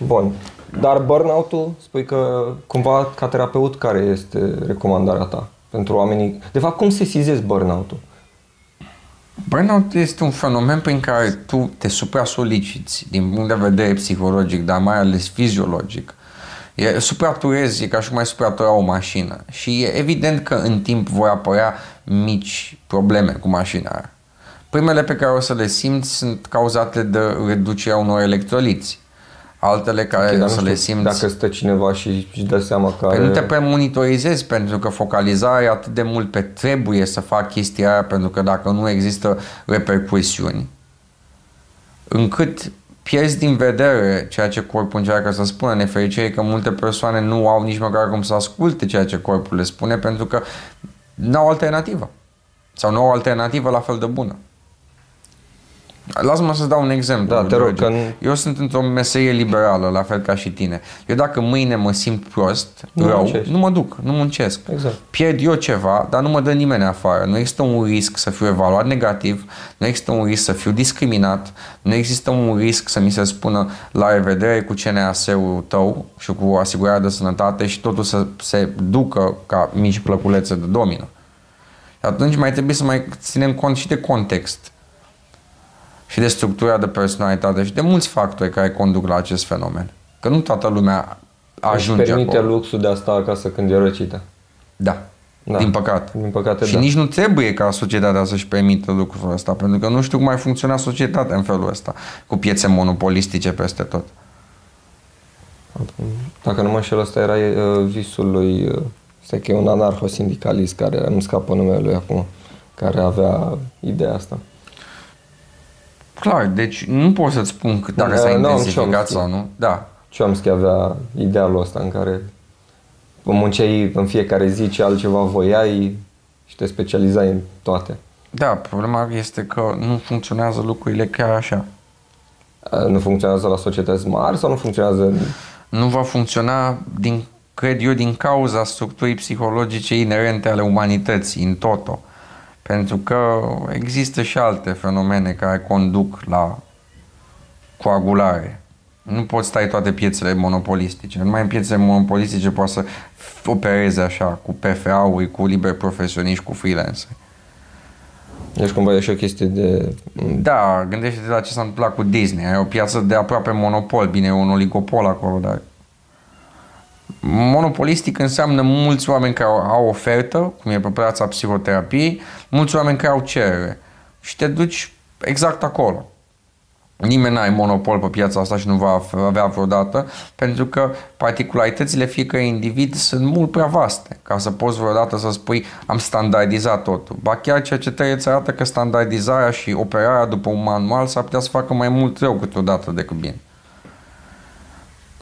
Bun. Dar burnout-ul, spui că cumva ca terapeut care este recomandarea ta pentru oamenii? De fapt, cum se sizezi burnout-ul? Burnout este un fenomen prin care tu te supra-soliciți din punct de vedere psihologic, dar mai ales fiziologic E, supraturezi, e ca și mai supratura o mașină. Și e evident că în timp vor apărea mici probleme cu mașina aia. Primele pe care o să le simți sunt cauzate de reducerea unor electroliți. Altele care okay, o să le simți... Dacă stă cineva și își dă seama că păi are... nu te premonitorizezi pentru că focalizarea e atât de mult pe trebuie să fac chestia aia pentru că dacă nu există repercusiuni încât pierzi din vedere ceea ce corpul încearcă să spună. Nefericire că multe persoane nu au nici măcar cum să asculte ceea ce corpul le spune pentru că nu au alternativă. Sau nu au alternativă la fel de bună. Lasă-mă să dau un exemplu. Da, te rog, că... Eu sunt într-o meserie liberală, la fel ca și tine. Eu dacă mâine mă simt prost, nu rău, muncești. nu mă duc, nu muncesc. Exact. Pierd eu ceva, dar nu mă dă nimeni afară. Nu există un risc să fiu evaluat negativ, nu există un risc să fiu discriminat, nu există un risc să mi se spună la revedere cu CNAS-ul tău și cu asigurarea de sănătate și totul să se ducă ca mici plăculețe de domină. Atunci mai trebuie să mai ținem cont și de context și de structura de personalitate și de mulți factori care conduc la acest fenomen. Că nu toată lumea ajunge Își permite acolo. luxul de a sta acasă când e răcită. Da. Da. Din păcate. Din păcate, și da. nici nu trebuie ca societatea să-și permită lucrul ăsta, pentru că nu știu cum mai funcționa societatea în felul ăsta, cu piețe monopolistice peste tot. Dacă nu mă înșel, ăsta era uh, visul lui, uh, stai că e un anarho-sindicalist care nu scapă numele lui acum, care avea ideea asta. Clar, deci nu pot să-ți spun că dacă Da, s-a Noam intensificat Chomsky. sau nu. Da. Chomsky avea idealul ăsta în care munceai în fiecare zi ce altceva voiai și te specializai în toate. Da, problema este că nu funcționează lucrurile chiar așa. Uh, Nu funcționează la societăți mari sau nu funcționează în Nu va funcționa, din, cred eu, din cauza structurii psihologice inerente ale umanității, în toto. Pentru că există și alte fenomene care conduc la coagulare. Nu poți stai toate piețele monopolistice. Numai în piețele monopolistice poți să opereze așa, cu PFA-uri, cu liber profesioniști, cu freelancer. Deci cumva e și o chestie de... Da, gândește-te la ce s-a întâmplat cu Disney. E o piață de aproape monopol. Bine, e un oligopol acolo, dar... Monopolistic înseamnă mulți oameni care au, au ofertă, cum e pe piața psihoterapiei, mulți oameni care au cerere. Și te duci exact acolo. Nimeni n-are monopol pe piața asta și nu va avea vreodată, pentru că particularitățile fiecărui individ sunt mult prea vaste, ca să poți vreodată să spui am standardizat totul. Ba chiar cercetările îți arată că standardizarea și operarea după un manual s-ar putea să facă mai mult rău câteodată decât bine.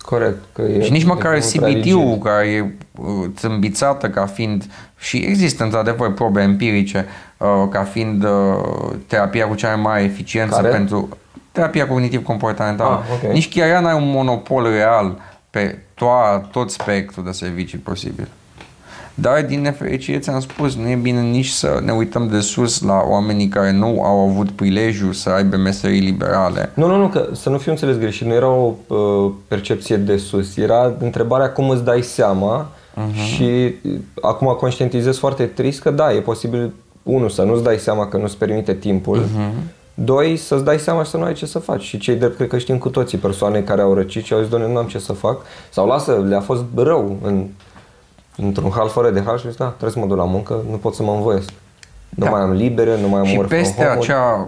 Corect. Că e, Și nici măcar e mult prea CBT-ul, rigid. care e uh, țâmbițată ca fiind, și există într-adevăr probe empirice, uh, ca fiind uh, terapia cu cea mai mare eficiență Care? pentru terapia cognitiv-comportamentală. Ah, ok. Nici chiar ea n-are un monopol real pe to- tot spectrul de servicii posibil. Dar, din nefericire, ți-am spus, nu e bine nici să ne uităm de sus la oamenii care nu au avut prilejul să aibă meserii liberale. Nu, nu, nu, că să nu fiu înțeles greșit, nu era o uh, percepție de sus, era întrebarea cum îți dai seama uh-huh. și uh, acum conștientizez foarte trist că da, e posibil, unul, să nu-ți dai seama că nu-ți permite timpul, uh-huh. doi, să-ți dai seama și să nu ai ce să faci și cei drept cred că știm cu toții persoane care au răcit și au zis, doamne, nu am ce să fac sau lasă, le-a fost rău în, într-un hal fără de hal și zis, da, trebuie să mă duc la muncă, nu pot să mă învoiesc. Nu Da. mai am libere, nu mai am Și work from peste home-uri. acea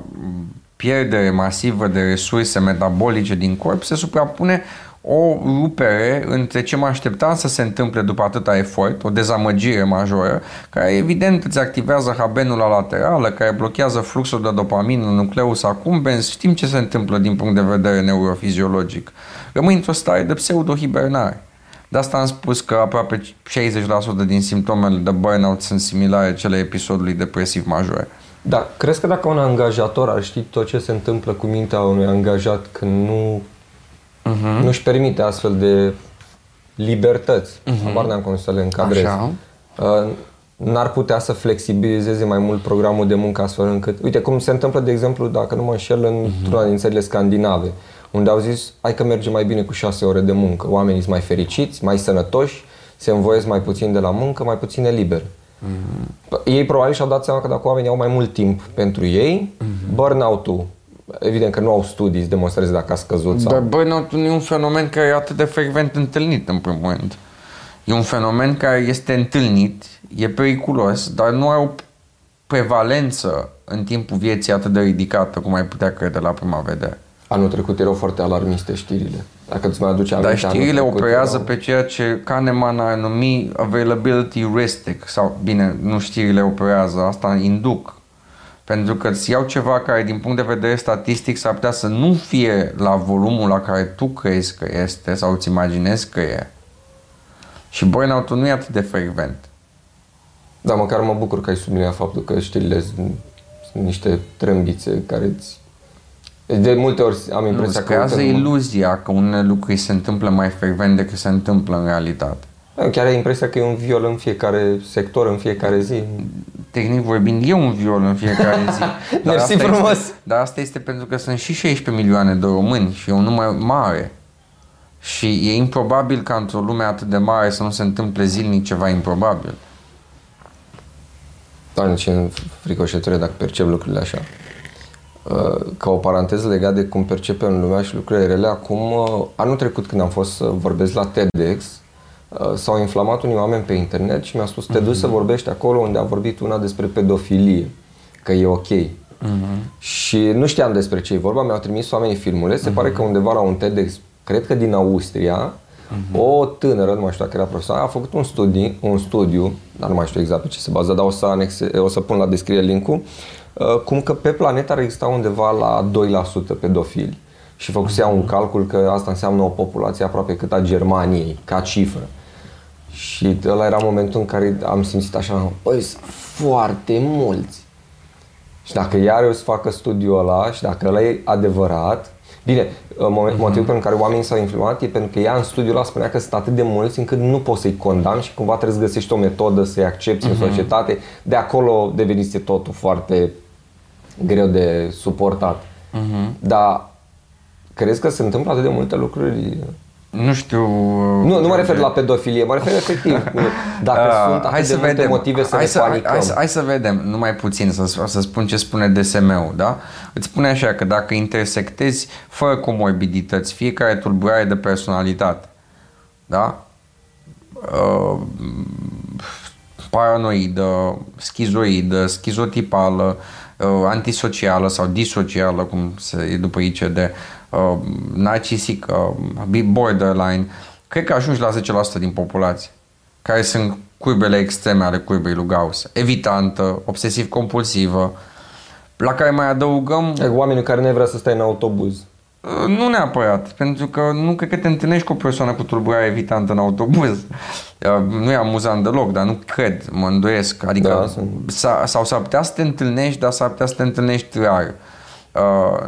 pierdere masivă de resurse metabolice din corp se suprapune o rupere între ce mă așteptam să se întâmple după atâta efort, o dezamăgire majoră, care evident îți activează habenula laterală, care blochează fluxul de dopamină în nucleus accumbens. Știm ce se întâmplă din punct de vedere neurofiziologic. Rămâi într-o stare de pseudo-hibernare. De asta am spus că aproape 60% din simptomele de burnout sunt similare cele episodului depresiv major. Da, crezi că dacă un angajator ar ști tot ce se întâmplă cu mintea unui angajat când nu Uh-huh. nu își permite astfel de libertăți, uh-huh. habar n-am cum să le încadrez, Așa. uh, n-ar putea să flexibilizeze mai mult programul de muncă astfel încât, uite cum se întâmplă de exemplu, dacă nu mă înșel, într-una din țările scandinave, unde au zis, hai că merge mai bine cu șase ore de muncă, oamenii sunt mai fericiți, mai sănătoși, se învoiesc mai puțin de la muncă, mai puțin liber. Mm-hmm. Ei probabil și-au dat seama că dacă oamenii au mai mult timp pentru ei, mm-hmm. burnout-ul, evident că nu au studii să demonstreze dacă a scăzut sau... Dar burnout nu e un fenomen care e atât de frecvent întâlnit în primul rând. E un fenomen care este întâlnit, e periculos, dar nu are o prevalență în timpul vieții atât de ridicată cum ai putea crede la prima vedere. Anul trecut erau foarte alarmiste știrile. Dacă îți mai aduce aminte, Dar anul știrile trecut operează erau- pe ceea ce Kahneman ar numi availability heuristic sau, bine, nu știrile operează, asta induc. Pentru că îți iau ceva care din punct de vedere statistic s-ar putea să nu fie la volumul la care tu crezi că este sau îți imaginezi că e. Și burnout-ul nu e atât de frecvent. Da, măcar mă bucur că ai subliniat faptul că știrile sunt, sunt niște trâmbițe care îți... De multe ori am Nu, impresia îți că... creează uite, iluzia că unele lucruri se întâmplă mai frecvent decât se întâmplă în realitate. Da, Chiar ai impresia că e un viol în fiecare sector, în fiecare zi. tehnic vorbind, e un viol în fiecare zi. <laughs> Mersi asta frumos! Este, dar asta este pentru că sunt și 16 milioane de români și e un număr mare. Și e improbabil ca într-o lume atât de mare să nu se întâmple zilnic ceva improbabil. Doamne, ce fricoșătură dacă percep lucrurile așa. Uh, Ca o paranteză legat de cum percepem lumea și lucrurile rele, acum, uh, anul trecut când am fost să vorbesc la TEDx, uh, s-au inflamat unii oameni pe internet și mi-a spus te duci să vorbești acolo unde a vorbit una despre pedofilie, că e ok. Și nu știam despre ce e vorba, mi-au trimis oamenii filmule, se pare că undeva la un TEDx, cred că din Austria, o tânără, nu mai știu dacă era profesor, a făcut un studiu, un studiu, dar nu mai știu exact pe ce se bazează, dar o să, anexe, o să pun la descriere link-ul, uh, cum că pe planetă ar exista undeva la 2% pedofili. Și făcuse ea un calcul că asta înseamnă o populație aproape cât a Germaniei, ca cifră. Și ăla era momentul în care am simțit așa, băi, sunt foarte mulți. Și dacă ea reușit să facă studiul ăla și dacă ăla e adevărat, bine, moment, motivul pentru care oamenii s-au inflamat e pentru că ea în studiul ăla spunea că sunt atât de mulți încât nu poți să-i condamni și cumva trebuie să găsești o metodă să-i accepti în societate. De acolo devenise totul foarte greu de suportat. Dar crezi că se întâmplă atât de multe lucruri? Nu știu... Nu, nu mă refer la pedofilie, mă refer efectiv dacă Ah, sunt atât de multe motive să hai ne să, hai, panicăm. hai, să, hai să vedem, numai puțin, să, să spun ce spune DSM-ul, da? Îți spune așa că dacă intersectezi fără comorbidități fiecare tulburare de personalitate, da? Uh, paranoidă, schizoidă, schizotipală, uh, antisocială sau disocială, cum se e după ICD, uh, narcisică, uh, borderline, cred că ajungi la 10% din populație, care sunt curbele extreme ale curbei lui Gauss. Evitantă, obsesiv-compulsivă, la care mai adăugăm E, Oamenii care nu vrea să stai în autobuz. Uh, Nu neapărat, pentru că nu cred că te întâlnești cu o persoană cu tulburare evitantă în autobuz. Uh, Nu e amuzant deloc, dar nu cred, mă îndoiesc. Adică, Da, da, sunt. sa, sau s-ar putea să te întâlnești, dar s-ar putea să te întâlnești rar. Uh,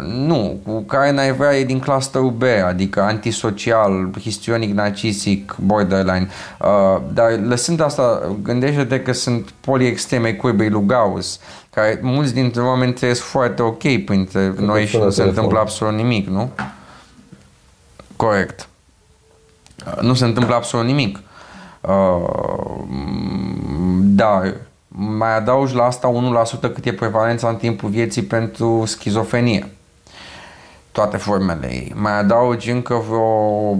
nu, cu care n-ai vrea e din clusterul B, adică antisocial, histrionic, narcisic, borderline. Uh, dar lăsând asta, gândește-te că sunt poliextreme curbei lui Gauss, care mulți dintre oameni trăiesc foarte ok printre noi și sună nu se telefon. întâmplă absolut nimic, nu? Corect. Uh, Nu se întâmplă absolut nimic. Uh, Dar mai adaugi la asta 1% cât e prevalența în timpul vieții pentru schizofrenie. Toate formele ei. Mai adaugi încă vreo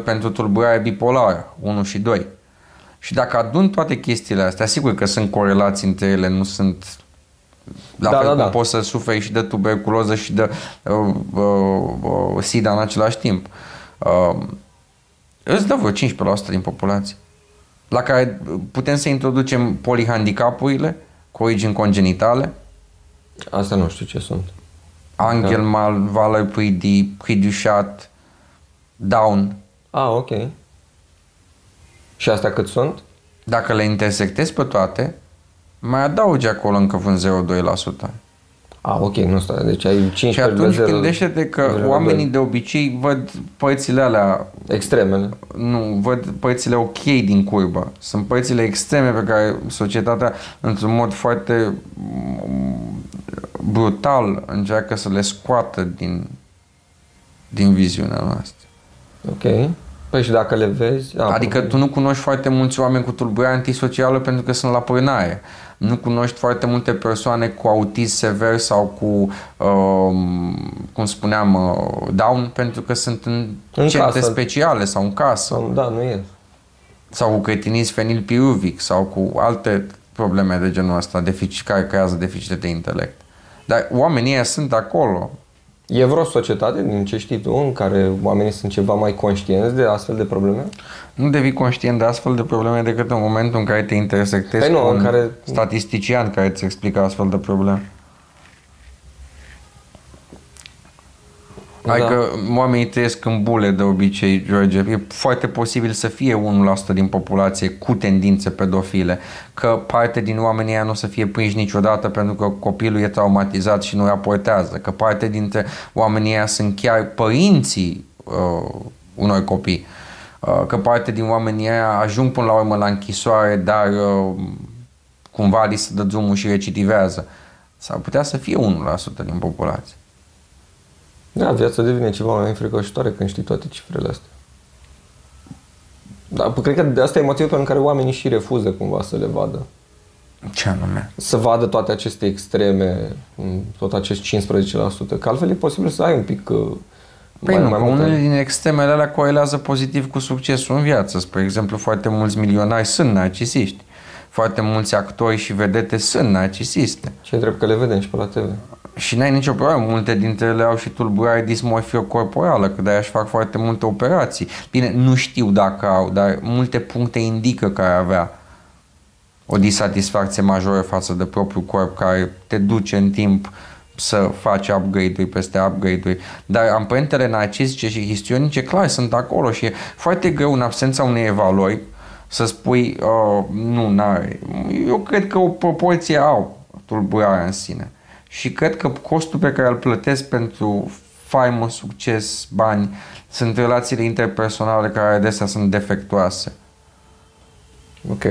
2% pentru tulburare bipolară, 1 și 2. Și dacă adun toate chestiile astea, sigur că sunt corelații între ele, nu sunt la Da, fel da, cum da. poți să suferi și de tuberculoză și de uh, uh, uh, SIDA în același timp. Uh, îți dă vreo 15% din populație la care putem să introducem polihandicapurile cu origini congenitale, Asta nu știu ce sunt. Angel Da. mal, Valor Pridi, Pridușat, Down. Ah, ok. Și astea cât sunt? Dacă le intersectezi pe toate, mai adaugi acolo încă vreun 0,2%. Ah, ok, nu stai. Deci ai 5 Și atunci gândește-te că oamenii de obicei văd părțile alea Extremele. nu, văd părțile ok din curbă. Sunt părțile extreme pe care societatea, într-un mod foarte mm, brutal, încearcă să le scoată din, din viziunea noastră. Ok. Păi și dacă le vezi... Ah, Adică tu nu cunoști foarte mulți oameni cu tulburare antisocială pentru că sunt la pârnaie. Nu cunoști foarte multe persoane cu autism sever sau cu, um, cum spuneam, uh, Down pentru că sunt în, În centre casă. speciale sau în casă. Sau, da, nu e. sau cu cretinism fenilpiruvic sau cu alte probleme de genul ăsta deficit, care creează deficite de intelect. Dar oamenii ăia sunt acolo. E vreo societate, din ce știi tu, în care oamenii sunt ceva mai conștienți de astfel de probleme? Nu devii conștient de astfel de probleme decât în momentul în care te intersectezi Păi nu, cu în un care- statistician care îți explică astfel de probleme. Da. Adică oamenii trăiesc în bule de obicei, George. E foarte posibil să fie 1% din populație cu tendințe pedofile. Că parte din oamenii ăia nu o să fie prinși niciodată pentru că copilul e traumatizat și nu raportează. Că parte dintre oamenii ăia sunt chiar părinții uh, unor copii. Uh, că parte din oamenii ăia ajung până la urmă la închisoare, dar uh, cumva li se dă drumul și recidivează. S-ar putea să fie 1% din populație. Da, viața devine ceva mai înfricoșitoare când știi toate cifrele astea. Da, p- cred că de asta e motivul pentru care oamenii și refuză cumva să le vadă. Ce anume? Să vadă toate aceste extreme, tot acest 15%, că altfel e posibil să ai un pic uh, Păi mai, nu, mai unele din extremele alea corelează pozitiv cu succesul în viață. Spre exemplu, foarte mulți milionari sunt narcisiști. Foarte mulți actori și vedete sunt narcisiste. Ce drept că le vedem și pe la TV. Și n-ai nicio problemă, multe dintre ele au și tulburare dismorfie corporală, că de-aia își fac foarte multe operații. Bine, nu știu dacă au, dar multe puncte indică că ar avea o disatisfacție majoră față de propriul corp care te duce în timp să faci upgrade-uri peste upgrade-uri. Dar amprentele narcisice și histionice, clar, sunt acolo și e foarte greu în absența unei evaluări să spui, uh, nu, n-are. Eu cred că o proporție au tulburarea în sine. Și cred că costul pe care îl plătesc pentru faimă, succes, bani, sunt relațiile interpersonale care adesea sunt defectuoase. Ok.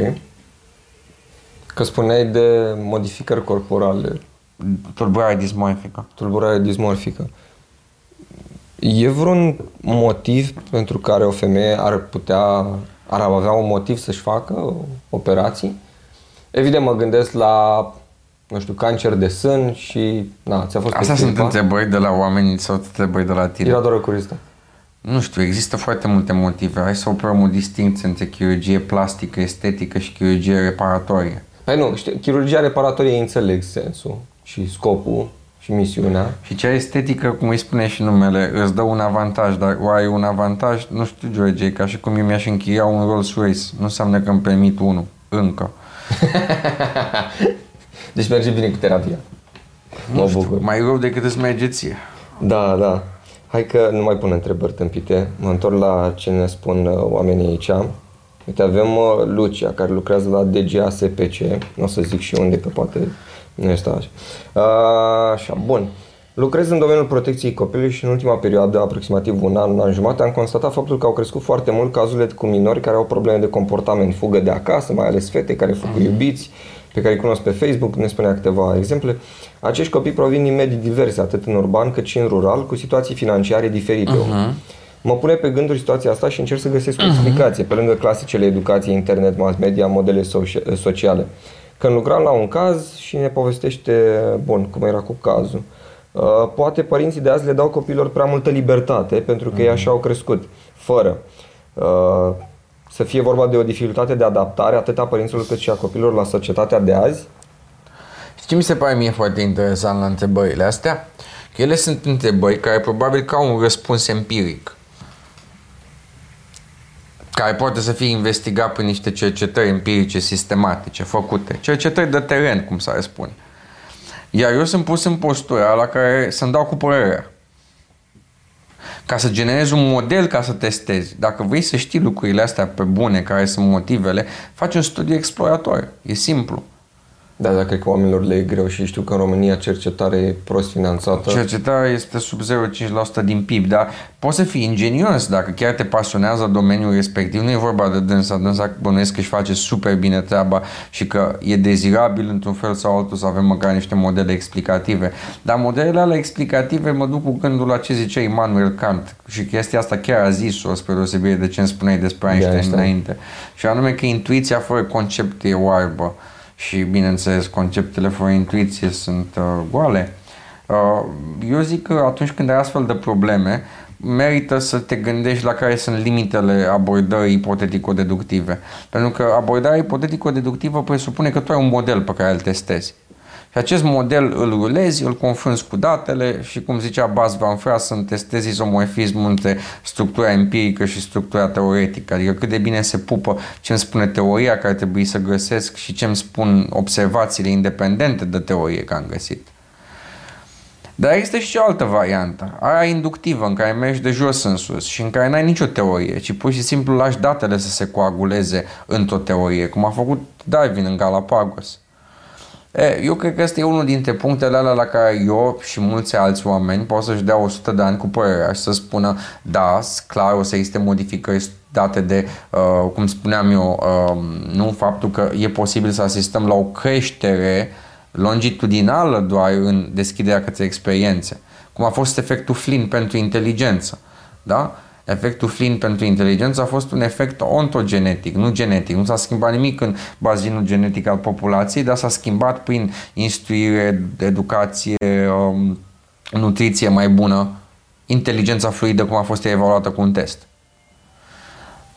Că spuneai de modificări corporale. Tulburare dismorfică. Tulburare dismorfică. E vreun motiv pentru care o femeie ar putea, ar avea un motiv să-și facă operații? Evident, mă gândesc la, nu știu, cancer de sân și, na, ți-a fost Asta sunt întrebări de la oameni sau întrebări de la tine? Era doar o curiozitate. Nu știu, există foarte multe motive. Hai să operăm o distinție între chirurgie plastică, estetică și chirurgie reparatorie. Păi nu, știu, chirurgia reparatorie înțeleg sensul și scopul și misiunea. Și cea estetică, cum îi spune și numele, îți dă un avantaj, dar o ai un avantaj, nu știu, George, ca și cum eu mi-aș încheia un Rolls Royce. Nu înseamnă că îmi permit unul, încă. <laughs> deci merge bine cu terapia. Nu mă știu, bucur. mai rău decât îți merge ție. Da, da. Hai că nu mai pun întrebări tâmpite. Mă întorc la ce ne spun uh, oamenii aici. Uite, avem uh, Lucia, care lucrează la DGA SPC. Nu o să zic și unde, că poate nu este așa. Așa, bun. Lucrez în domeniul protecției copilului și în ultima perioadă, aproximativ un an, un an jumate, am constatat faptul că au crescut foarte mult cazurile cu minori care au probleme de comportament, fugă de acasă, mai ales fete care fug cu iubiți, pe care îi cunosc pe Facebook, ne spunea câteva exemple. Acești copii provin din medii diverse, atât în urban cât și în rural, cu situații financiare diferite. Uh-huh. Mă pune pe gânduri situația asta și încerc să găsesc o explicație, uh-huh. pe lângă clasicele educație, internet, mass media, modele sociale. Când lucram la un caz și ne povestește, bun, cum era cu cazul. Uh, poate părinții de azi le dau copiilor prea multă libertate pentru că mm-hmm. ei mhm. așa au crescut, fără uh, să fie vorba de o dificultate de adaptare atât a părinților cât și a copilor la societatea de azi. Și ce mi se pare mie foarte interesant la întrebările astea? Că ele sunt întrebări care probabil că au un răspuns empiric care poate să fie investigat prin niște cercetări empirice sistematice făcute, cercetări de teren, cum s-ar spune. Iar eu sunt pus în postura la care să-mi dau cu părerea. Ca să generezi un model ca să testezi. Dacă vrei să știi lucrurile astea pe bune, care sunt motivele, faci un studiu explorator. E simplu. Da, dar cred că oamenilor le e greu și știu că în România cercetarea e prost finanțată. Cercetarea este sub 0,5% din PIB, dar poți să fii ingenios dacă chiar te pasionează domeniul respectiv. Nu e vorba de dânsa, dânsa bănuiesc că își face super bine treaba și că e dezirabil într-un fel sau altul să avem măcar niște modele explicative. Dar modelele alea explicative mă duc cu gândul la ce zicea Immanuel Kant și chestia asta chiar a zis-o spre deosebire de ce îmi spuneai despre Einstein, Einstein înainte. Și anume că intuiția fără concept e oarbă și, bineînțeles, conceptele fără intuiție sunt uh, goale. Uh, eu zic că atunci când ai astfel de probleme, merită să te gândești la care sunt limitele abordării ipotetico-deductive. Pentru că abordarea ipotetico-deductivă presupune că tu ai un model pe care îl testezi. Și acest model îl rulezi, îl confrunți cu datele și, cum zicea Bas Van Frassen, testezi izomorfismul între structura empirică și structura teoretică, adică cât de bine se pupă ce îmi spune teoria care trebuie să găsesc și ce îmi spun observațiile independente de teorie care am găsit. Dar există și o altă variantă, aia inductivă, în care mergi de jos în sus și în care n-ai nicio teorie, ci pur și simplu lași datele să se coaguleze într-o teorie, cum a făcut Darwin în Galapagos. E, eu cred că este e unul dintre punctele alea la care eu și mulți alți oameni pot să-și dea 100 de ani cu părerea și să spună da, clar o să existe modificări date de, uh, cum spuneam eu, uh, nu faptul că e posibil să asistăm la o creștere longitudinală doar în deschiderea către experiențe, cum a fost efectul Flynn pentru inteligență. Da? Efectul Flynn pentru inteligență a fost un efect ontogenetic, nu genetic. Nu s-a schimbat nimic în bazinul genetic al populației, dar s-a schimbat prin instruire, educație, um, nutriție mai bună, inteligența fluidă cum a fost evaluată cu un test.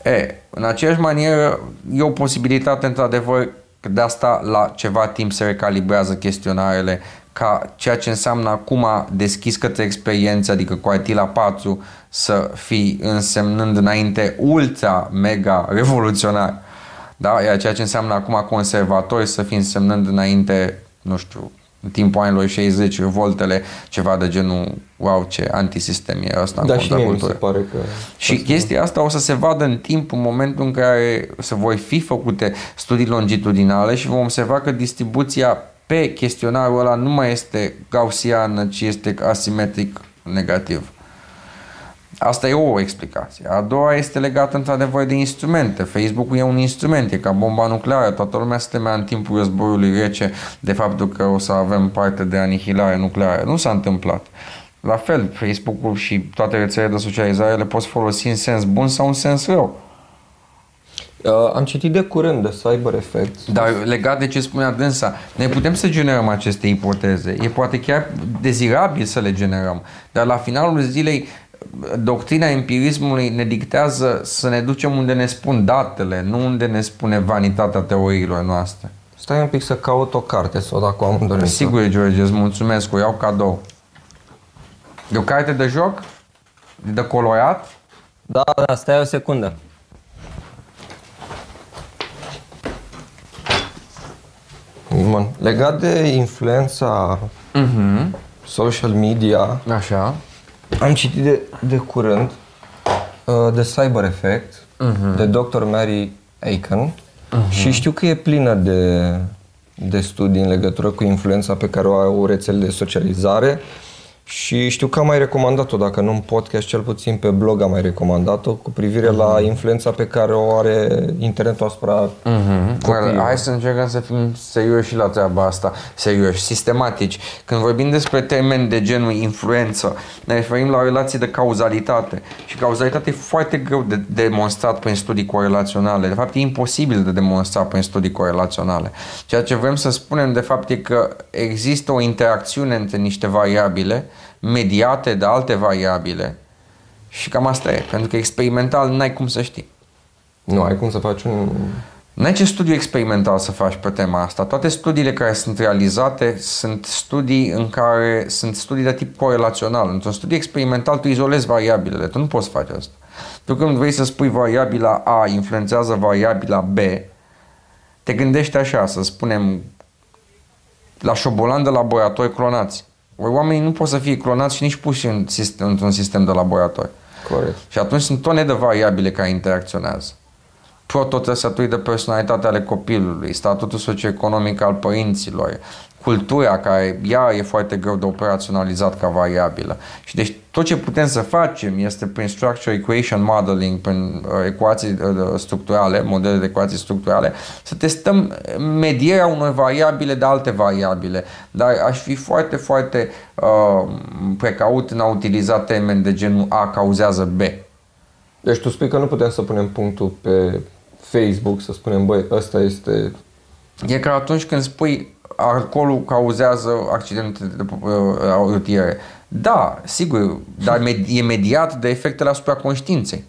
E, în aceeași manieră, e o posibilitate, într-adevăr, că de asta la ceva timp se recalibrează chestionarele ca ceea ce înseamnă acum deschis către experiență, adică cu IT la 4, să fii însemnând înainte ultra mega revoluționar. Da? Iar ceea ce înseamnă acum conservatori să fii însemnând înainte, nu știu, în timpul anilor 60, revoltele, ceva de genul, wow, ce antisistem e ăsta da, în și mie mi se pare că... Și chestia asta o să se vadă în timp, în momentul în care se voi fi făcute studii longitudinale și vom observa că distribuția pe chestionarul ăla nu mai este gaussiană, ci este asimetric negativ. Asta e o explicație. A doua este legată într-adevăr de instrumente. Facebook-ul e un instrument, e ca bomba nucleară. Toată lumea se temea în timpul războiului rece de faptul că o să avem parte de anihilare nucleară. Nu s-a întâmplat. La fel, Facebook-ul și toate rețelele de socializare le poți folosi în sens bun sau în sens rău. Uh, am citit de curând de Cyber Effects. Dar legat de ce spunea dânsa, ne putem să generăm aceste ipoteze. E poate chiar dezirabil să le generăm. Dar la finalul zilei, doctrina empirismului ne dictează să ne ducem unde ne spun datele, nu unde ne spune vanitatea teoriilor noastre. Stai un pic să caut o carte, să o dacă am dorit. Sigur, George, îți mulțumesc, o iau cadou. De o carte de joc? De colorat? Da, da, stai o secundă. Bun. Legat de influența uh-huh. social media, Așa. am citit de, de curând uh, de Cyber Effect, uh-huh. de Dr. Mary Aiken uh-huh. și știu că e plină de, de studii în legătură cu influența pe care o au rețelele de socializare și știu că am mai recomandat-o, dacă nu în podcast, cel puțin pe blog am mai recomandat-o, cu privire mm-hmm. la mhm. influența pe care o are internetul asupra mm-hmm. well, Hai să încercăm să fim serioși și la treaba asta, serioși, sistematici. Când vorbim despre termeni de genul influență, ne referim la relații de cauzalitate. Și cauzalitate e foarte greu de demonstrat prin studii corelaționale. De fapt, e imposibil de demonstrat prin studii corelaționale. Ceea ce vrem să spunem, de fapt, e că există o interacțiune între niște variabile mediate de alte variabile și cam asta e, pentru că experimental n-ai cum să știi. Nu ai cum să faci un... Nu ai ce studiu experimental să faci pe tema asta. Toate studiile care sunt realizate sunt studii în care sunt studii de tip corelațional. Într-un studiu experimental tu izolezi variabilele, tu nu poți face asta. Tu când vrei să spui variabila A influențează variabila B, te gândești așa, să spunem, la șobolan de laborator clonați. Oamenii nu pot să fie clonați și nici puși în sistem, într-un sistem de laborator. Corect. Și atunci sunt tone de variabile care interacționează. Prototrăsături de personalitate ale copilului, statutul socioeconomic al părinților, cultura care ea e foarte greu de operaționalizat ca variabilă. Și deci tot ce putem să facem este prin structure equation modeling, prin uh, ecuații uh, structurale, modele de ecuații structurale, să testăm medierea unor variabile de alte variabile. Dar aș fi foarte, foarte uh, precaut în a utiliza termeni de genul A cauzează B. Deci tu spui că nu putem să punem punctul pe Facebook, să spunem, băi, ăsta este... E ca atunci când spui alcoolul cauzează accidente uh, rutiere. Da, sigur, dar e mediat de efectele asupra conștiinței.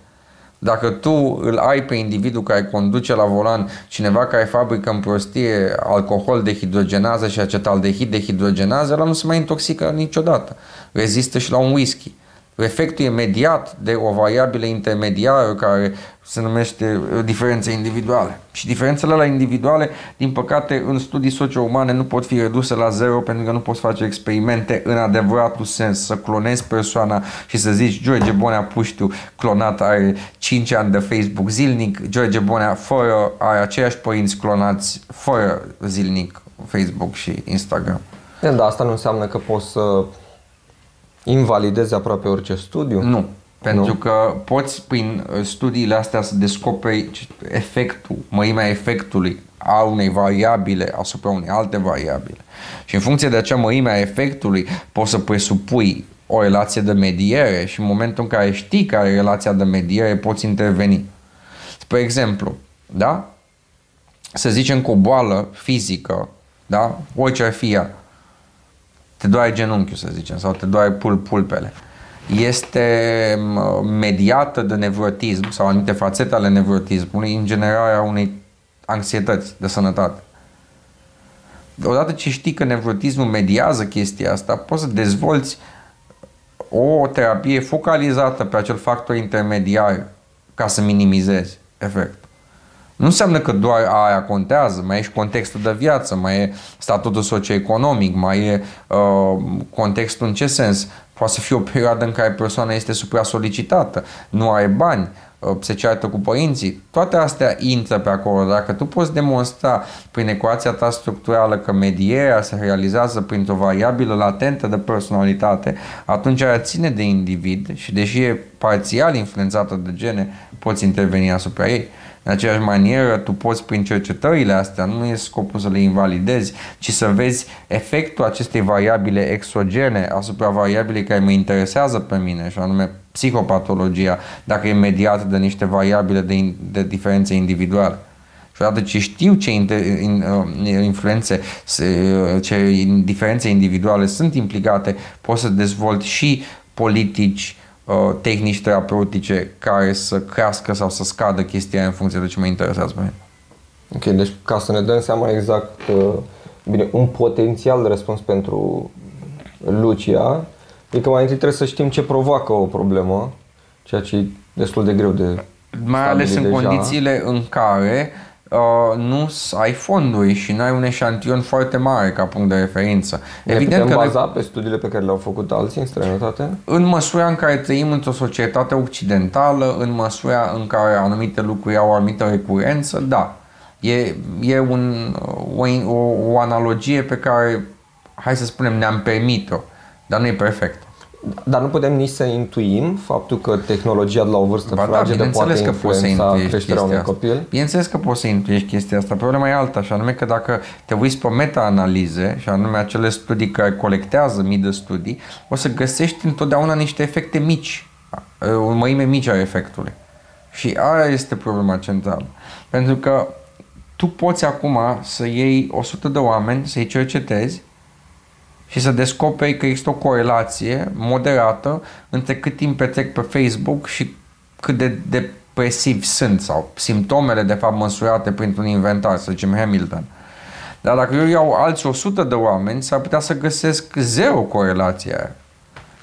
Dacă tu îl ai pe individul care conduce la volan, cineva care fabrică în prostie alcohol de hidrogenază și acetaldehid de hidrogenază, ăla nu se mai intoxică niciodată. Rezistă și la un whisky. Efectul e mediat de o variabilă intermediară care se numește uh, diferențe individuale. Și diferențele la individuale, din păcate, în studii socio-umane nu pot fi reduse la zero pentru că nu poți face experimente în adevăratul sens, să clonezi persoana și să zici George Bonea Puștiu clonat are 5 ani de Facebook zilnic, George Bonea fără are aceiași părinți clonați fără zilnic Facebook și Instagram. Da, asta nu înseamnă că poți să invalidezi aproape orice studiu? Nu. Pentru nu? că poți prin uh, studiile astea să descoperi efectul, mărimea efectului a unei variabile asupra unei alte variabile. Și în funcție de acea mărime a efectului poți să presupui o relație de mediere și în momentul în care știi care e relația de mediere, poți interveni. Spre exemplu, da? Să zicem că o boală fizică, da? Orice ar fi ea, te doare genunchiul, să zicem, sau te doare pul pulpele. Este mediată de nevrotism sau anumite fațete ale nevrotismului în generarea unei anxietăți de sănătate. Odată ce știi că nevrotismul mediază chestia asta, poți să dezvolți o terapie focalizată pe acel factor intermediar ca să minimizezi efectul. Nu înseamnă că doar aia contează, mai e și contextul de viață, mai e statutul socioeconomic, mai e uh, contextul în ce sens. Poate să fie o perioadă în care persoana este supra-solicitată, nu are bani, uh, se ceartă cu părinții. Toate astea intră pe acolo. Dacă tu poți demonstra prin ecuația ta structurală că medierea se realizează printr-o variabilă latentă de personalitate, atunci aia ține de individ și deși e parțial influențată de gene, poți interveni asupra ei. În aceeași manieră, tu poți prin cercetările astea, nu e scopul să le invalidezi, ci să vezi efectul acestei variabile exogene asupra variabilei care mă interesează pe mine, și anume psihopatologia, dacă e mediată de niște variabile de, de diferențe individuale. Și odată ce știu ce inter, in, uh, influențe, ce diferențe individuale sunt implicate, pot să dezvolt și politici Uh, tehnici terapeutice care să crească sau să scadă chestia în funcție de ce mă interesează pe mine. Ok, deci ca să ne dăm seama exact, uh, bine, un potențial de răspuns pentru Lucia e că mai întâi trebuie să știm ce provoacă o problemă, ceea ce e destul de greu de Mai ales în deja. condițiile în care uh, nu ai fonduri și nu ai un eșantion foarte mare ca punct de referință. Ne Evident putem că baza ne... pe studiile pe care le-au făcut alții în străinătate? În măsura în care trăim într-o societate occidentală, în măsura în care anumite lucruri au o anumită recurență, da. E, e un, o, o, o analogie pe care, hai să spunem, ne-am permit-o, dar nu e perfect. Dar nu putem nici să intuim faptul că tehnologia de la o vârstă ba da, fragedă da, poate că influența creșterea unui copil? Bineînțeles că poți să intuiești chestia asta. Problema e alta, și anume că dacă te uiți pe meta-analize, și anume acele studii care colectează mii de studii, o să găsești întotdeauna niște efecte mici, o măime mici a efectului. Și aia este problema centrală. Pentru că tu poți acum să iei 100 de oameni, să-i cercetezi și să descoperi că există o corelație moderată între cât timp petrec pe Facebook și cât de depresiv sunt sau simptomele de fapt măsurate printr-un inventar, să zicem Hamilton. Dar dacă eu iau alți 100 de oameni, s-ar putea să găsesc zero corelație aia.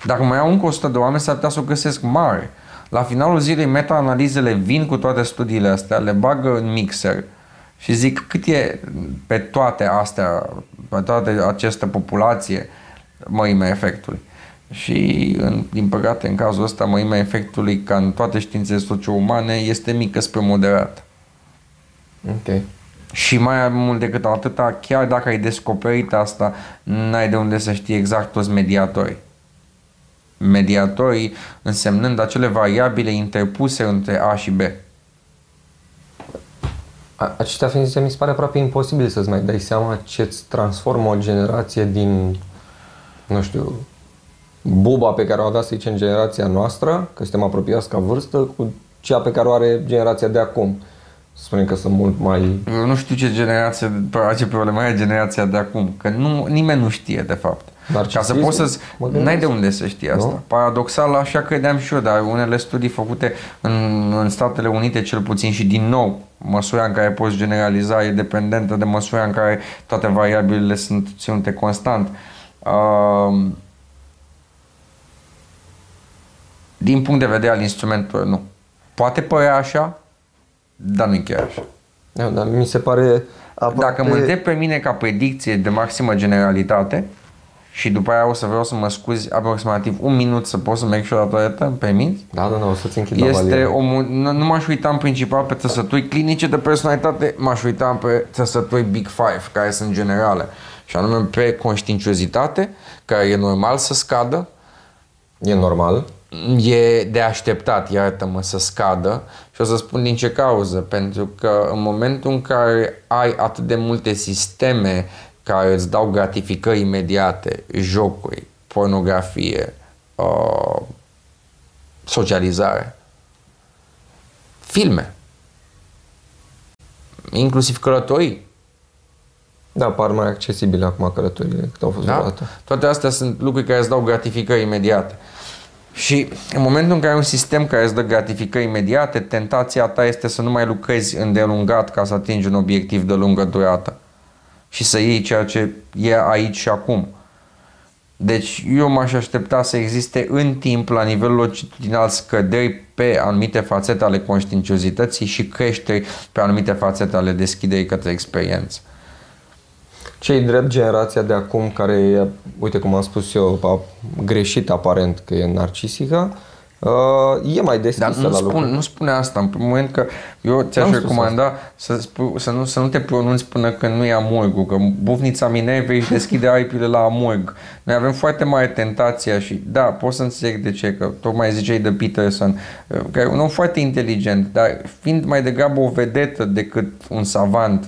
Dacă mai iau încă 100 de oameni, s-ar putea să o găsesc mare. La finalul zilei, meta-analizele vin cu toate studiile astea, le bagă în mixer și zic cât e pe toate astea, pe toate această populație mărimea efectului. Și, în, din păcate, în cazul ăsta, mărimea efectului, ca în toate științele socio-umane, este mică spre moderat. Ok. Și mai mult decât atâta, chiar dacă ai descoperit asta, n-ai de unde să știi exact toți mediatorii. Mediatorii însemnând acele variabile interpuse între A și B aceștia fiind zise, mi se pare aproape imposibil să-ți mai dai seama ce-ți transformă o generație din, nu știu, buba pe care o avea, să zicem, generația noastră, că suntem apropiați ca vârstă, cu cea pe care o are generația de acum. Să spunem că sunt mult mai... Eu nu știu ce generație, ce problemă are generația de acum, că nu, nimeni nu știe, de fapt. Dar Ca să poți să N-ai de unde să știi asta. Nu? Paradoxal, așa credeam și eu, dar unele studii făcute în, în Statele Unite, cel puțin și din nou, măsura în care poți generaliza e dependentă de măsura în care toate variabilele sunt ținute constant. Uh, din punct de vedere al instrumentului, nu. Poate părea așa, dar nu e chiar așa. Da, dar mi se pare aproape... Dacă mă întreb pe mine ca predicție de maximă generalitate, și după aia o să vreau să mă scuzi aproximativ un minut să pot să merg și o la toaletă, îmi permiți? Da, da, da, o să-ți închid Este o, nu, nu m-aș uita în principal pe trăsături clinice de personalitate, m-aș uita pe trăsături Big Five, care sunt generale. Și anume pe conștiinciozitate, care e normal să scadă. E normal? E de așteptat, iartă-mă, să scadă și o să spun din ce cauză. Pentru că în momentul în care ai atât de multe sisteme care îți dau gratificări imediate, jocuri, pornografie, uh, socializare. Filme. Inclusiv călătorii. Da, par mai accesibile acum călătorile decât au fost Da? vreodată. Toate astea sunt lucruri care îți dau gratificări imediate. Și în momentul în care ai un sistem care îți dă gratificări imediate, tentația ta este să nu mai lucrezi îndelungat ca să atingi un obiectiv de lungă durată și să iei ceea ce e aici și acum. Deci eu m-aș aștepta să existe în timp, la nivelul longitudinal, scăderi pe anumite fațete ale conștiinciozității și creșteri pe anumite fațete ale deschiderii către experiență. Cei drept generația de acum care, e, uite cum am spus eu, a greșit aparent că e narcisică, uh, e mai deschisă Dar nu, la spun, lucruri. nu spune asta. În primul moment că eu ți-aș N-am spus recomanda să, spu, să, nu, să nu te pronunți până când nu e amurgul, că bufnița Minervei își <laughs> deschide aripile la amurg. Noi avem foarte mare tentația și da, pot să înțeleg de ce, că tocmai ziceai de Peterson, care e un om foarte inteligent, dar fiind mai degrabă o vedetă decât un savant,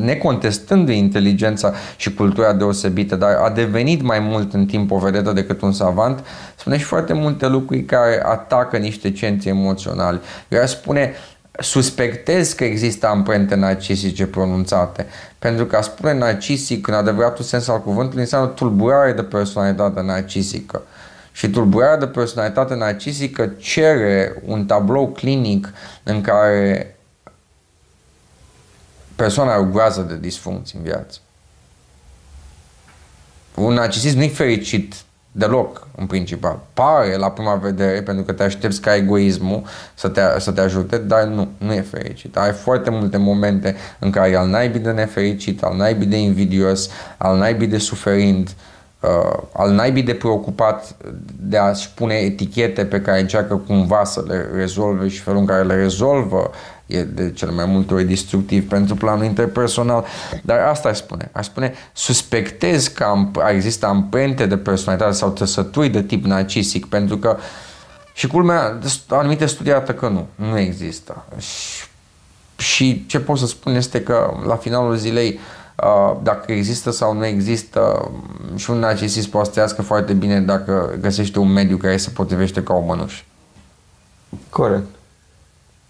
necontestându-i inteligența și cultura deosebită, dar a devenit mai mult în timp o vedetă decât un savant, spune și foarte multe lucruri care atacă niște centri emoționali. Eu aș spune, suspectez că există amprente narcisice pronunțate. Pentru că a spune narcisic în adevăratul sens al cuvântului înseamnă tulburare de personalitate narcisică. Și tulburarea de personalitate narcisică cere un tablou clinic în care persoana are o groază de disfuncții în viață. Un narcisist nu e fericit deloc, în principal. Pare la prima vedere, pentru că te aștepți ca egoismul să te, să te ajute, dar nu, nu e fericit. Ai foarte multe momente în care e al naibii de nefericit, al naibii de invidios, al naibii de suferind, uh, al naibii de preocupat de a-și pune etichete pe care încearcă cumva să le rezolve și felul în care le rezolvă e de cel mai multe ori destructiv pentru planul interpersonal. Dar asta aș spune. Aș spune, suspectez că am, există amprente de personalitate sau trăsături de tip narcisic, pentru că și culmea, anumite studii arată că nu, nu există. Și, și ce pot să spun este că la finalul zilei uh, dacă există sau nu există și un narcisist poate să trăiască foarte bine dacă găsește un mediu care se potrivește ca o mănușă. Corect.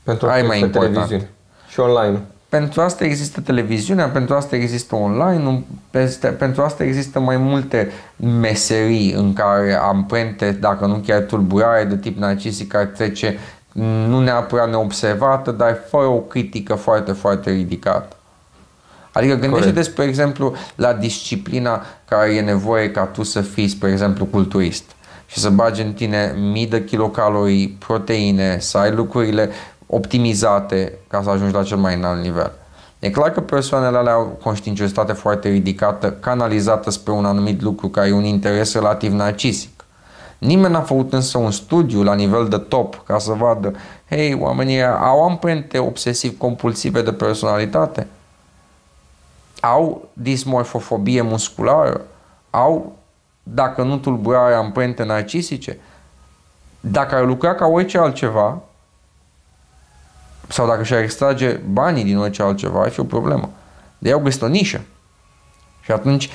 Pentru Ai asta mai este important. televiziune. Și online. Pentru asta există televiziunea, pentru asta există online, peste, pentru asta există mai multe meserii în care amprente, dacă nu chiar tulburare de tip narcisic, care trece nu neapărat neobservată, dar fără o critică foarte, foarte ridicată. Adică gândește-te, spre exemplu, la disciplina care e nevoie ca tu să fii, spre exemplu, culturist și să bagi în tine mii de kilocalorii, proteine, să ai lucrurile optimizate ca să ajungi la cel mai înalt nivel. E clar că persoanele alea au conștiinciozitate foarte ridicată, canalizată spre un anumit lucru care e un interes relativ narcisic. Nimeni n-a făcut însă un studiu la nivel de top ca să vadă, hei, oamenii au amprente obsesiv-compulsive de personalitate? Au dismorfofobie musculară? Au, dacă nu tulburare, amprente narcisice? Dacă ar lucra ca orice altceva, sau dacă și-ar extrage banii din orice altceva, ar fi o problemă. De ei au găsit o nișă. Și atunci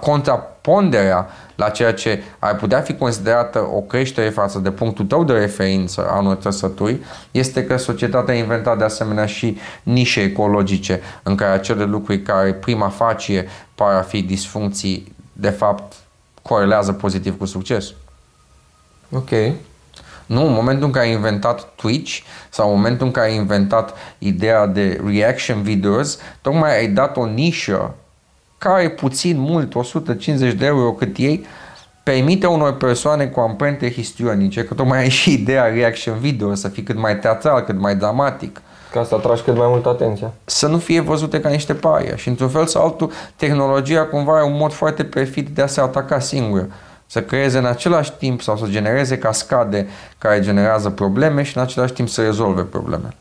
contraponderea la ceea ce ar putea fi considerată o creștere față de punctul tău de referință a unor trăsături este că societatea a inventat de asemenea și nișe ecologice în care acele lucruri care prima facie par a fi disfuncții de fapt corelează pozitiv cu succes. Ok. Nu, în momentul în care ai inventat Twitch sau în momentul în care ai inventat ideea de reaction videos, tocmai ai dat o nișă care puțin mult, 150 de euro cât ei, permite unor persoane cu amprente histrionice, că tocmai ai și ideea reaction video, să fii cât mai teatral, cât mai dramatic, Ca să atragi cât mai mult atenția. să nu fie văzute ca niște paria. Și într-un fel sau altul, tehnologia cumva are un mod foarte perfid de a se ataca singură. Să creeze în același timp sau să genereze cascade care generează probleme și în același timp să rezolve probleme.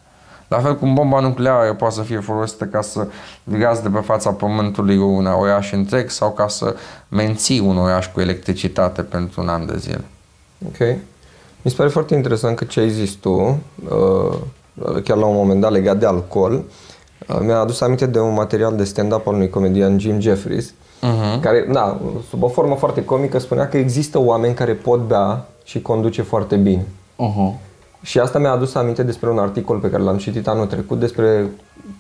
La fel cum bomba nucleară poate să fie folosită ca să vigați de pe fața pământului un oraș întreg sau ca să menții un oraș cu electricitate pentru un an de zile. Ok. Mi se pare foarte interesant că ce ai zis tu, uh, chiar la un moment dat legat de alcool, uh, mi-a adus aminte de un material de stand-up al unui comedian Jim Jeffries, uh-huh. care, da, sub o formă foarte comică, spunea că există oameni care pot bea și conduce foarte bine. Uh-huh. Și asta mi-a adus aminte despre un articol pe care l-am citit anul trecut despre,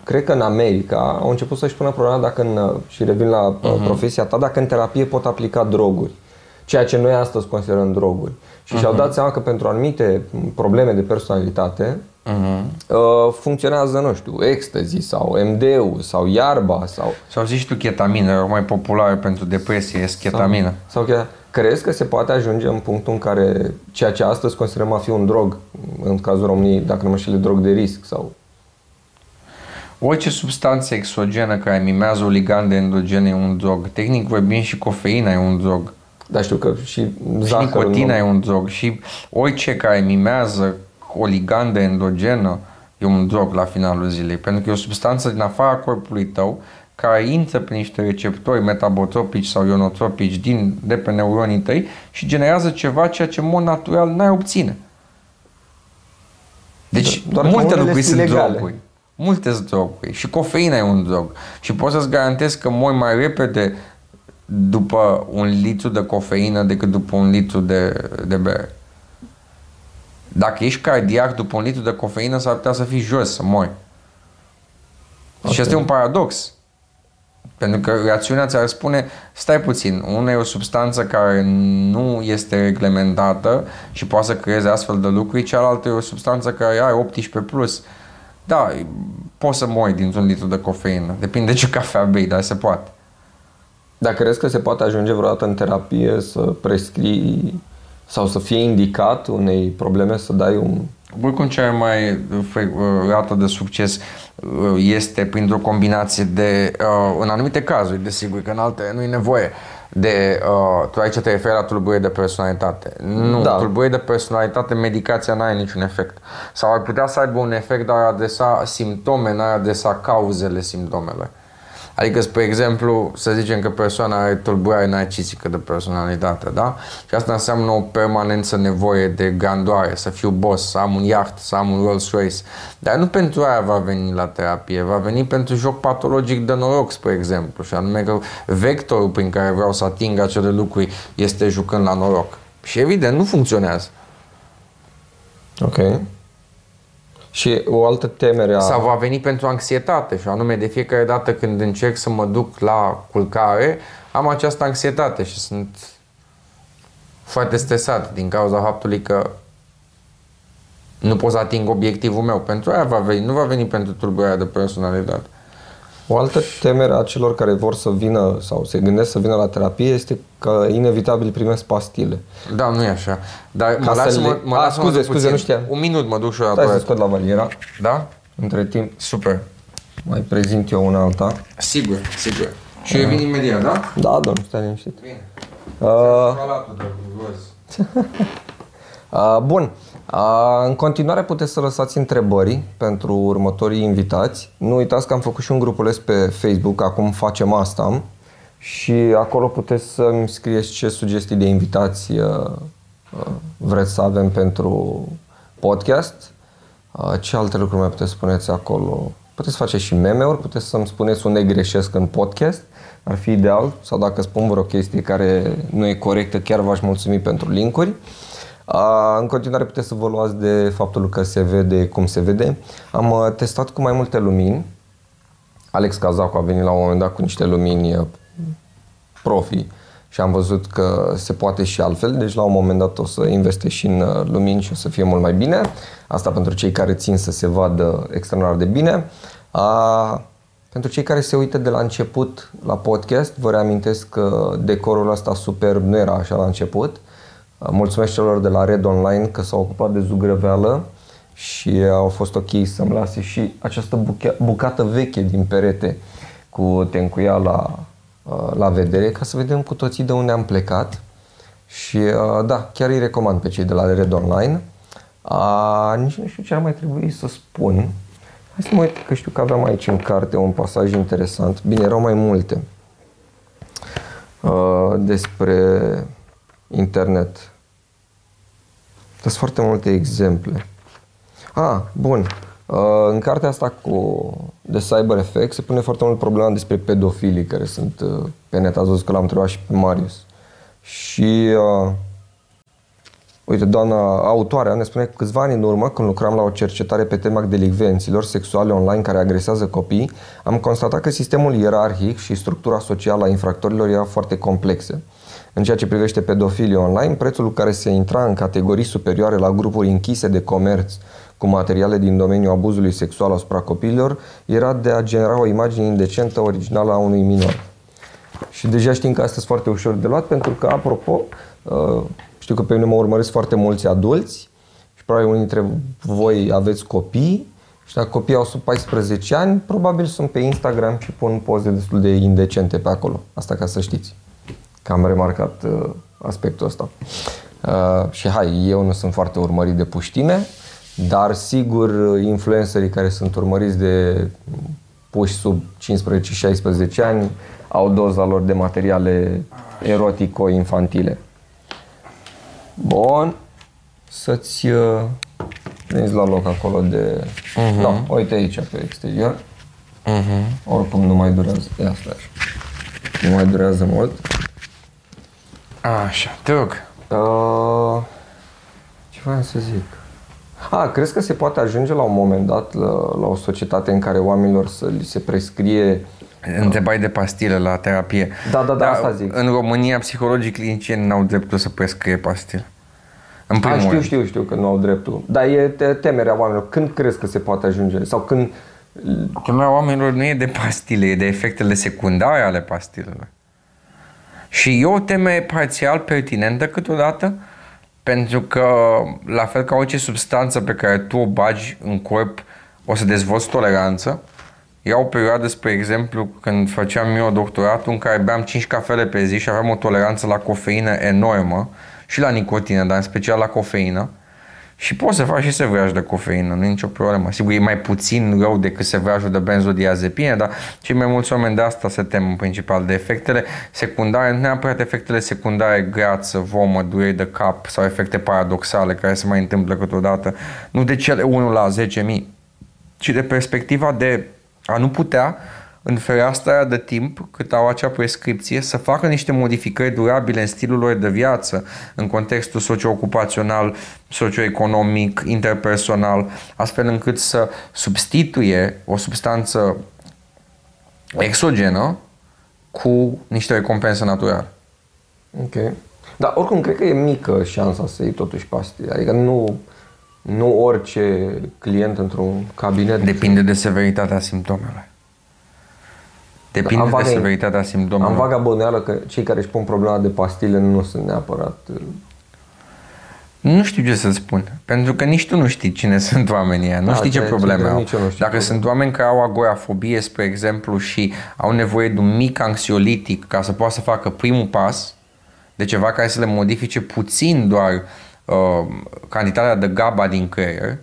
cred că în America au început să-și pună problema dacă în, și revin la uh-huh. profesia ta, dacă în terapie pot aplica droguri. Ceea ce noi astăzi considerăm droguri. Și uh-huh. și-au dat seama că pentru anumite probleme de personalitate uh-huh. uh, funcționează, nu știu, ecstasy sau MD-ul sau iarba sau... Sau zici tu chetamină, mai populară pentru depresie, este chetamină. Sau, sau Crezi că se poate ajunge în punctul în care ceea ce astăzi considerăm a fi un drog, în cazul României, dacă nu mă știu, drog de risc sau Orice substanță exogenă care mimează o ligandă endogenă e un drog. Tehnic vorbim și cofeina e un drog. Da, știu că și zahărul... Și nicotina nu... e un drog. Și orice care mimează o ligandă endogenă e un drog la finalul zilei. Pentru că e o substanță din afara corpului tău care intră prin niște receptori metabotropici sau ionotropici din, de pe neuronii tăi și generează ceva ceea ce în mod natural n-ai obține. Deci Doar multe lucruri sunt legale. droguri. Multe sunt droguri. Și cofeina e un drog. Și pot să-ți garantez că mori mai repede după un litru de cofeină decât după un litru de, de bere. Dacă ești cardiac după un litru de cofeină, s-ar putea să fii jos, să mori. Okay. Și asta e un paradox. Pentru că rațiunea ți-ar spune, stai puțin, una e o substanță care nu este reglementată și poate să creeze astfel de lucruri, cealaltă e o substanță care are 18+. Plus. Da, poți să mori dintr-un litru de cofeină. Depinde ce cafea bei, dar se poate. Dar crezi că se poate ajunge vreodată în terapie să prescrii sau să fie indicat unei probleme să dai un... Oricum cea mai uh, rată de succes uh, este printr-o combinație de, uh, în anumite cazuri, desigur, că în alte nu e nevoie, de, uh, tu aici te referi la tulburări de personalitate. Nu, da. tulburări de personalitate, medicația nu are niciun efect. Sau ar putea să aibă un efect, dar ar adresa simptome, nu ar adresa cauzele simptomele. Adică, spre exemplu, să zicem că persoana are tulburare narcisică de personalitate, da? Și asta înseamnă o permanență nevoie de grandoare, să fiu boss, să am un yacht, să am un Rolls Royce. Dar nu pentru aia va veni la terapie, va veni pentru joc patologic de noroc, spre exemplu, și anume că vectorul prin care vreau să ating acele lucruri este jucând la noroc. Și evident, nu funcționează. Ok. Și o altă temere a... Sau va veni pentru anxietate și anume de fiecare dată când încerc să mă duc la culcare, am această anxietate și sunt foarte stresat din cauza faptului că nu pot să ating obiectivul meu. Pentru aia va veni, nu va veni pentru tulburarea de personalitate. O altă temere a celor care vor să vină sau se gândesc să vină la terapie este că inevitabil primesc pastile. Da, nu e așa. Dar Ca mă lasă, le... mă, mă A, scuze, scuze, puțin. nu știam. Un minut mă duc și eu la să scot la valiera. Da? Între timp. Super. Mai prezint eu una alta. Sigur, sigur. Și uh. revin imediat, da? Da, domnul, stai liniștit. Bine. Uh. <laughs> uh, bun. În continuare puteți să lăsați întrebări pentru următorii invitați. Nu uitați că am făcut și un grupuleț pe Facebook, acum facem asta și acolo puteți să-mi scrieți ce sugestii de invitați vreți să avem pentru podcast. Ce alte lucruri mai puteți spuneți acolo? Puteți face și meme-uri, puteți să-mi spuneți unde greșesc în podcast, ar fi ideal, sau dacă spun vreo chestie care nu e corectă, chiar v-aș mulțumi pentru linkuri. În continuare puteți să vă luați de faptul că se vede cum se vede. Am uh, testat cu mai multe lumini. Alex Cazacu a venit la un moment dat cu niște lumini uh, profi și am văzut că se poate și altfel, deci la un moment dat o să investesc și în uh, lumini și o să fie mult mai bine. Asta pentru cei care țin să se vadă extraordinar de bine. A, pentru cei care se uită de la început la podcast, vă reamintesc că decorul ăsta superb nu era așa la început. Mulțumesc celor de la Red Online că s-au ocupat de zugrăveală și au fost ok să-mi lase și această bucată veche din perete cu tencuia la, la vedere ca să vedem cu toții de unde am plecat. Și da, chiar îi recomand pe cei de la Red Online. A, nici nu știu ce ar mai trebui să spun. Hai să mă uit că știu că aveam aici în carte un pasaj interesant. Bine, erau mai multe. Uh, despre internet. Sunt foarte multe exemple. Ah, bun. Uh, în cartea asta cu de Cyber Effect se pune foarte mult problema despre pedofilii care sunt uh, pe net. Ați văzut că l-am întrebat și pe Marius. Și uh, Uite, doamna autoarea ne spune că câțiva ani în urmă, când lucram la o cercetare pe tema delicvenților sexuale online care agresează copii, am constatat că sistemul ierarhic și structura socială a infractorilor era foarte complexe. În ceea ce privește pedofilii online, prețul care se intra în categorii superioare la grupuri închise de comerț cu materiale din domeniul abuzului sexual asupra copiilor era de a genera o imagine indecentă originală a unui minor. Și deja știm că asta este foarte ușor de luat pentru că, apropo, uh, știu că pe mine mă urmăresc foarte mulți adulți și probabil unii dintre voi aveți copii și dacă copiii au sub 14 ani, probabil sunt pe Instagram și pun poze destul de indecente pe acolo. Asta ca să știți. Că am remarcat uh, aspectul ăsta. Uh, și hai, eu nu sunt foarte urmărit de puștine, dar sigur influencerii care sunt urmăriți de puși sub 15-16 ani au doza lor de materiale erotico-infantile. Bun. Să-ți uh, veniți la loc acolo de... Uh-huh. Da, uite aici pe exterior. Uh-huh. Oricum nu mai durează. Ia stai așa. Nu mai durează mult. Așa, te rog. Uh, ce vreau să zic? A, crezi că se poate ajunge la un moment dat la, la o societate în care oamenilor să li se prescrie Întrebai de pastile la terapie. Da, da, da, Dar asta zic. În România, psihologii clinicieni n-au dreptul să prescrie pastile. În primul A, știu, știu, știu că nu au dreptul. Dar e temerea oamenilor. Când crezi că se poate ajunge? Sau când... Temerea oamenilor nu e de pastile, e de efectele secundare ale pastilelor. Și e o temă parțial pertinentă câteodată, pentru că, la fel ca orice substanță pe care tu o bagi în corp, o să dezvolți toleranță, Ia o perioadă, spre exemplu, când făceam eu doctoratul în care beam 5 cafele pe zi și aveam o toleranță la cofeină enormă și la nicotină, dar în special la cofeină. Și poți să faci și sevreaj de cofeină, nu e nicio problemă. Sigur, e mai puțin rău decât sevrajul de benzodiazepine, dar cei mai mulți oameni de asta se tem în principal de efectele secundare, nu neapărat efectele secundare, greață, vomă, dureri de cap sau efecte paradoxale care se mai întâmplă câteodată, nu de cele 1 la 10.000, ci de perspectiva de a nu putea în fereastra de timp cât au acea prescripție să facă niște modificări durabile în stilul lor de viață, în contextul socio-ocupațional, socioeconomic, interpersonal, astfel încât să substituie o substanță exogenă cu niște recompensă naturală. Ok. Dar oricum cred că e mică șansa să iei totuși pastile. Adică nu, nu orice client într-un cabinet... Depinde de severitatea simptomelor. Depinde am de severitatea simptomelor. Am vaga bănuială că cei care își pun problema de pastile nu sunt neapărat... Uh, nu știu ce să spun, pentru că nici tu nu știi cine <laughs> sunt oamenii ăia, nu da, știi ce probleme au. Dacă probleme. sunt oameni care au agorafobie, spre exemplu, și au nevoie de un mic anxiolitic ca să poată să facă primul pas, de ceva care să le modifice puțin doar uh, uh, cantitatea de GABA din creier,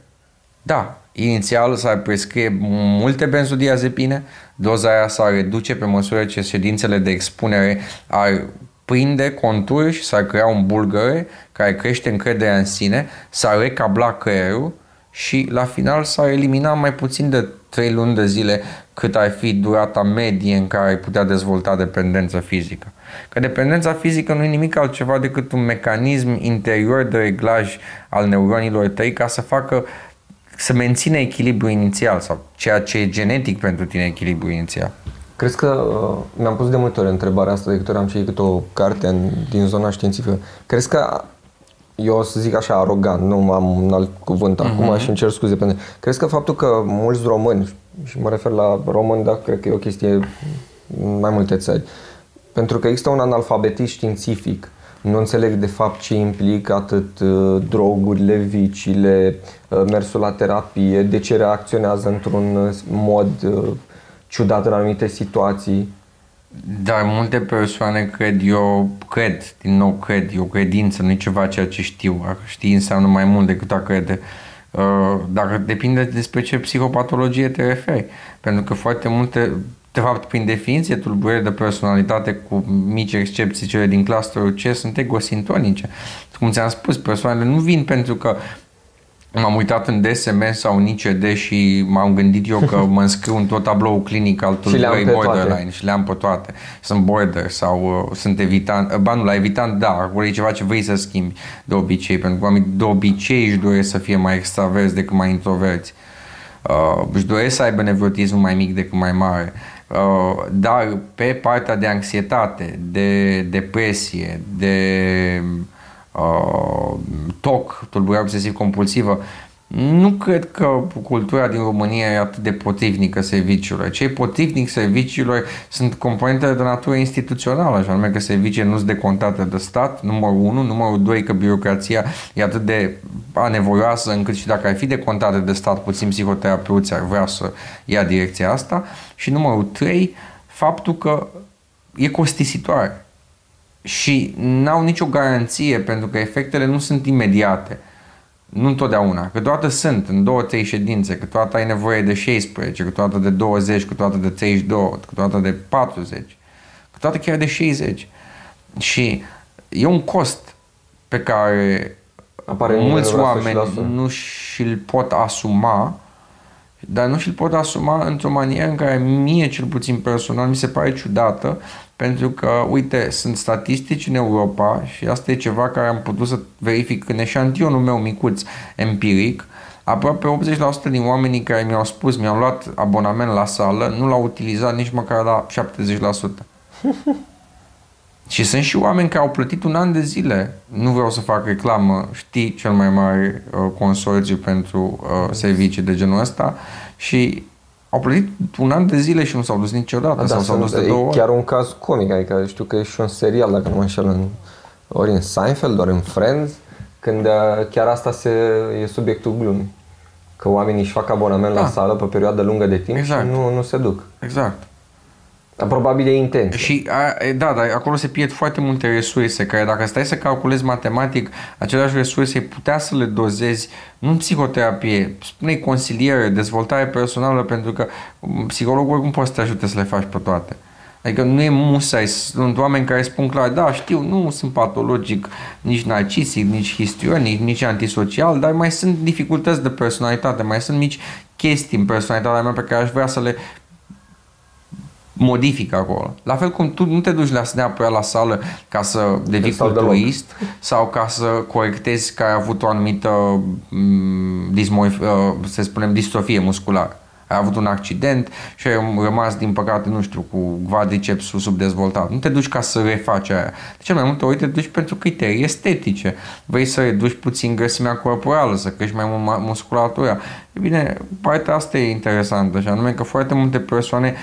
da, inițial s-ar prescrie multe benzodiazepine, doza aia s-ar reduce pe măsură ce ședințele de expunere ar prinde conturi și s-ar crea un bulgăre care crește încrederea în sine, s-ar recabla creierul și la final s-ar elimina mai puțin de 3 luni de zile cât ar fi durata medie în care ai putea dezvolta dependență fizică. Că dependența fizică nu e nimic altceva decât un mecanism interior de reglaj al neuronilor tăi ca să facă să mențină echilibru inițial sau ceea ce e genetic pentru tine echilibru inițial. Crezi că, uh, mi-am pus de multe ori întrebarea asta de câte ori am citit o carte în, din zona științifică, crezi că eu o să zic așa arogant, nu am un alt cuvânt uh-huh. acum și îmi cer scuze pentru Crezi că faptul că mulți români, și mă refer la români, dar cred că e o chestie în mai multe țări, pentru că există un analfabetism științific, nu înțeleg de fapt ce implică atât uh, drogurile, viciile, uh, mersul la terapie, de ce reacționează într-un uh, mod ciudat în anumite situații. Dar multe persoane cred, eu cred, din nou cred, eu credință, nu e ceva ceea ce știu. A ști înseamnă mai mult decât a crede. Dar depinde despre ce psihopatologie te referi. Pentru că foarte multe de fapt, prin definiție, tulburări de personalitate cu mici excepții, cele din clusterul C, sunt egosintonice. Cum ți-am spus, persoanele nu vin pentru că M-am uitat în DSM sau în ICD și m-am gândit eu că mă înscriu în tot tabloul clinic al <laughs> tulburării borderline și le-am pe toate. Sunt border sau uh, sunt evitant. Uh, ba nu, la evitant, da, acolo e ceva ce vrei să schimbi de obicei, pentru că oamenii de obicei își doresc să fie mai extraverți decât mai introverți. Uh, își doresc să aibă nevrotismul mai mic decât mai mare. Uh, dar pe partea de anxietate, de depresie, de uh, TOC, tulburare obsesiv-compulsivă, nu cred că cultura din România e atât de potrivnică serviciilor. Cei potrivnic serviciilor sunt componentele de natură instituțională, așa nume că serviciile nu sunt decontate de stat, numărul 1, numărul 2 că birocrația e atât de anevoioasă încât și dacă ar fi decontate de stat, puțin psihoterapeuți ar vrea să ia direcția asta și numărul 3, faptul că e costisitoare și n-au nicio garanție pentru că efectele nu sunt imediate. Nu întotdeauna. Câteodată sunt în două, trei ședințe, câteodată ai nevoie de 16, câteodată de 20, câteodată de 32, câteodată de 40, câteodată chiar de 60. Și e un cost pe care Apare mulți oameni nu și-l pot asuma dar nu și-l pot asuma într-o manieră în care mie, cel puțin personal, mi se pare ciudată, pentru că, uite, sunt statistici în Europa și asta e ceva care am putut să verific în eșantionul meu micuț empiric, aproape 80% din oamenii care mi-au spus, mi-au luat abonament la sală, nu l-au utilizat nici măcar la 70%. <laughs> Și sunt și oameni care au plătit un an de zile. Nu vreau să fac reclamă, știi, cel mai mare uh, consorțiu pentru uh, servicii de genul ăsta și au plătit un an de zile și nu s-au dus niciodată da, sau s-au dus de două chiar un caz comic, adică știu că e și un serial, dacă nu mă înșel, în, ori în Seinfeld, ori în Friends, când uh, chiar asta se, e subiectul glumii. Că oamenii își fac abonament da. la sală pe perioadă lungă de timp exact. și nu, nu se duc. Exact. Dar probabil e intens. Și a, da, dar acolo se pierd foarte multe resurse care dacă stai să calculezi matematic aceleași resurse, putea să le dozezi nu în psihoterapie, spune consiliere, dezvoltare personală, pentru că psihologul oricum poate să te ajute să le faci pe toate. Adică nu e musai, sunt oameni care spun clar, da, știu, nu sunt patologic, nici narcisic, nici histrionic, nici antisocial, dar mai sunt dificultăți de personalitate, mai sunt mici chestii în personalitatea mea pe care aș vrea să le modifică acolo. La fel cum tu nu te duci la neapărat la sală ca să devii culturist sau ca să corectezi că ai avut o anumită mm, dismorf, uh, să spunem, distrofie musculară. Ai avut un accident și ai rămas, din păcate, nu știu, cu quadricepsul subdezvoltat. Nu te duci ca să refaci aia. De cel mai multe ori te duci pentru criterii estetice. Vrei să reduci puțin grăsimea corporală, să crești mai mult musculatura. E bine, partea asta e interesantă, și anume că foarte multe persoane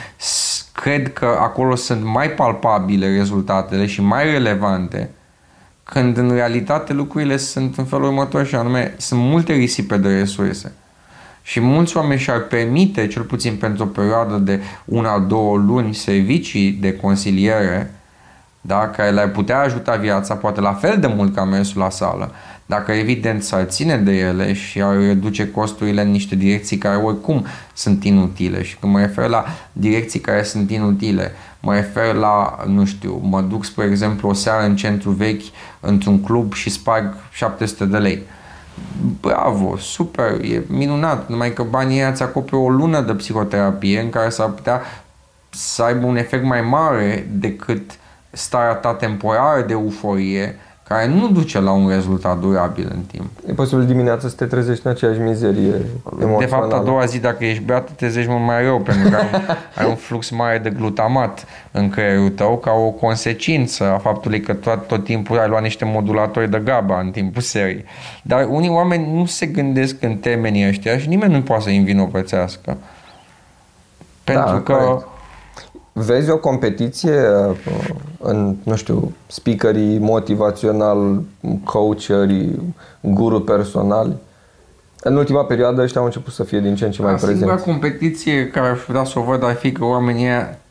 cred că acolo sunt mai palpabile rezultatele și mai relevante, când în realitate lucrurile sunt în felul următor și anume sunt multe risipe de resurse. Și mulți oameni și-ar permite, cel puțin pentru o perioadă de una, două luni, servicii de consiliere, da, care le-ar putea ajuta viața, poate la fel de mult ca mersul la sală, dacă evident s-ar ține de ele și ar reduce costurile în niște direcții care oricum sunt inutile și când mă refer la direcții care sunt inutile, mă refer la, nu știu, mă duc spre exemplu o seară în centru vechi într-un club și sparg 700 de lei. Bravo, super, e minunat, numai că banii ăia îți acoperă o lună de psihoterapie în care s-ar putea să aibă un efect mai mare decât starea ta temporară de euforie care nu duce la un rezultat durabil în timp. E posibil dimineața să te trezești în aceeași mizerie emoțională. De fapt, a doua zi, dacă ești beat, te trezești mult mai rău, pentru că ai un, <laughs> ai un flux mare de glutamat în creierul tău ca o consecință a faptului că tot, tot timpul ai luat niște modulatori de GABA în timpul serii. Dar unii oameni nu se gândesc în termenii ăștia și nimeni nu poate să-i învinovățească. Pentru da, că corect vezi o competiție uh, în, nu știu, speakerii motivațional, coacherii, guru personali? În ultima perioadă ăștia au început să fie din ce în ce mai prezenți. Singura competiție care aș putea să o văd ar fi că oamenii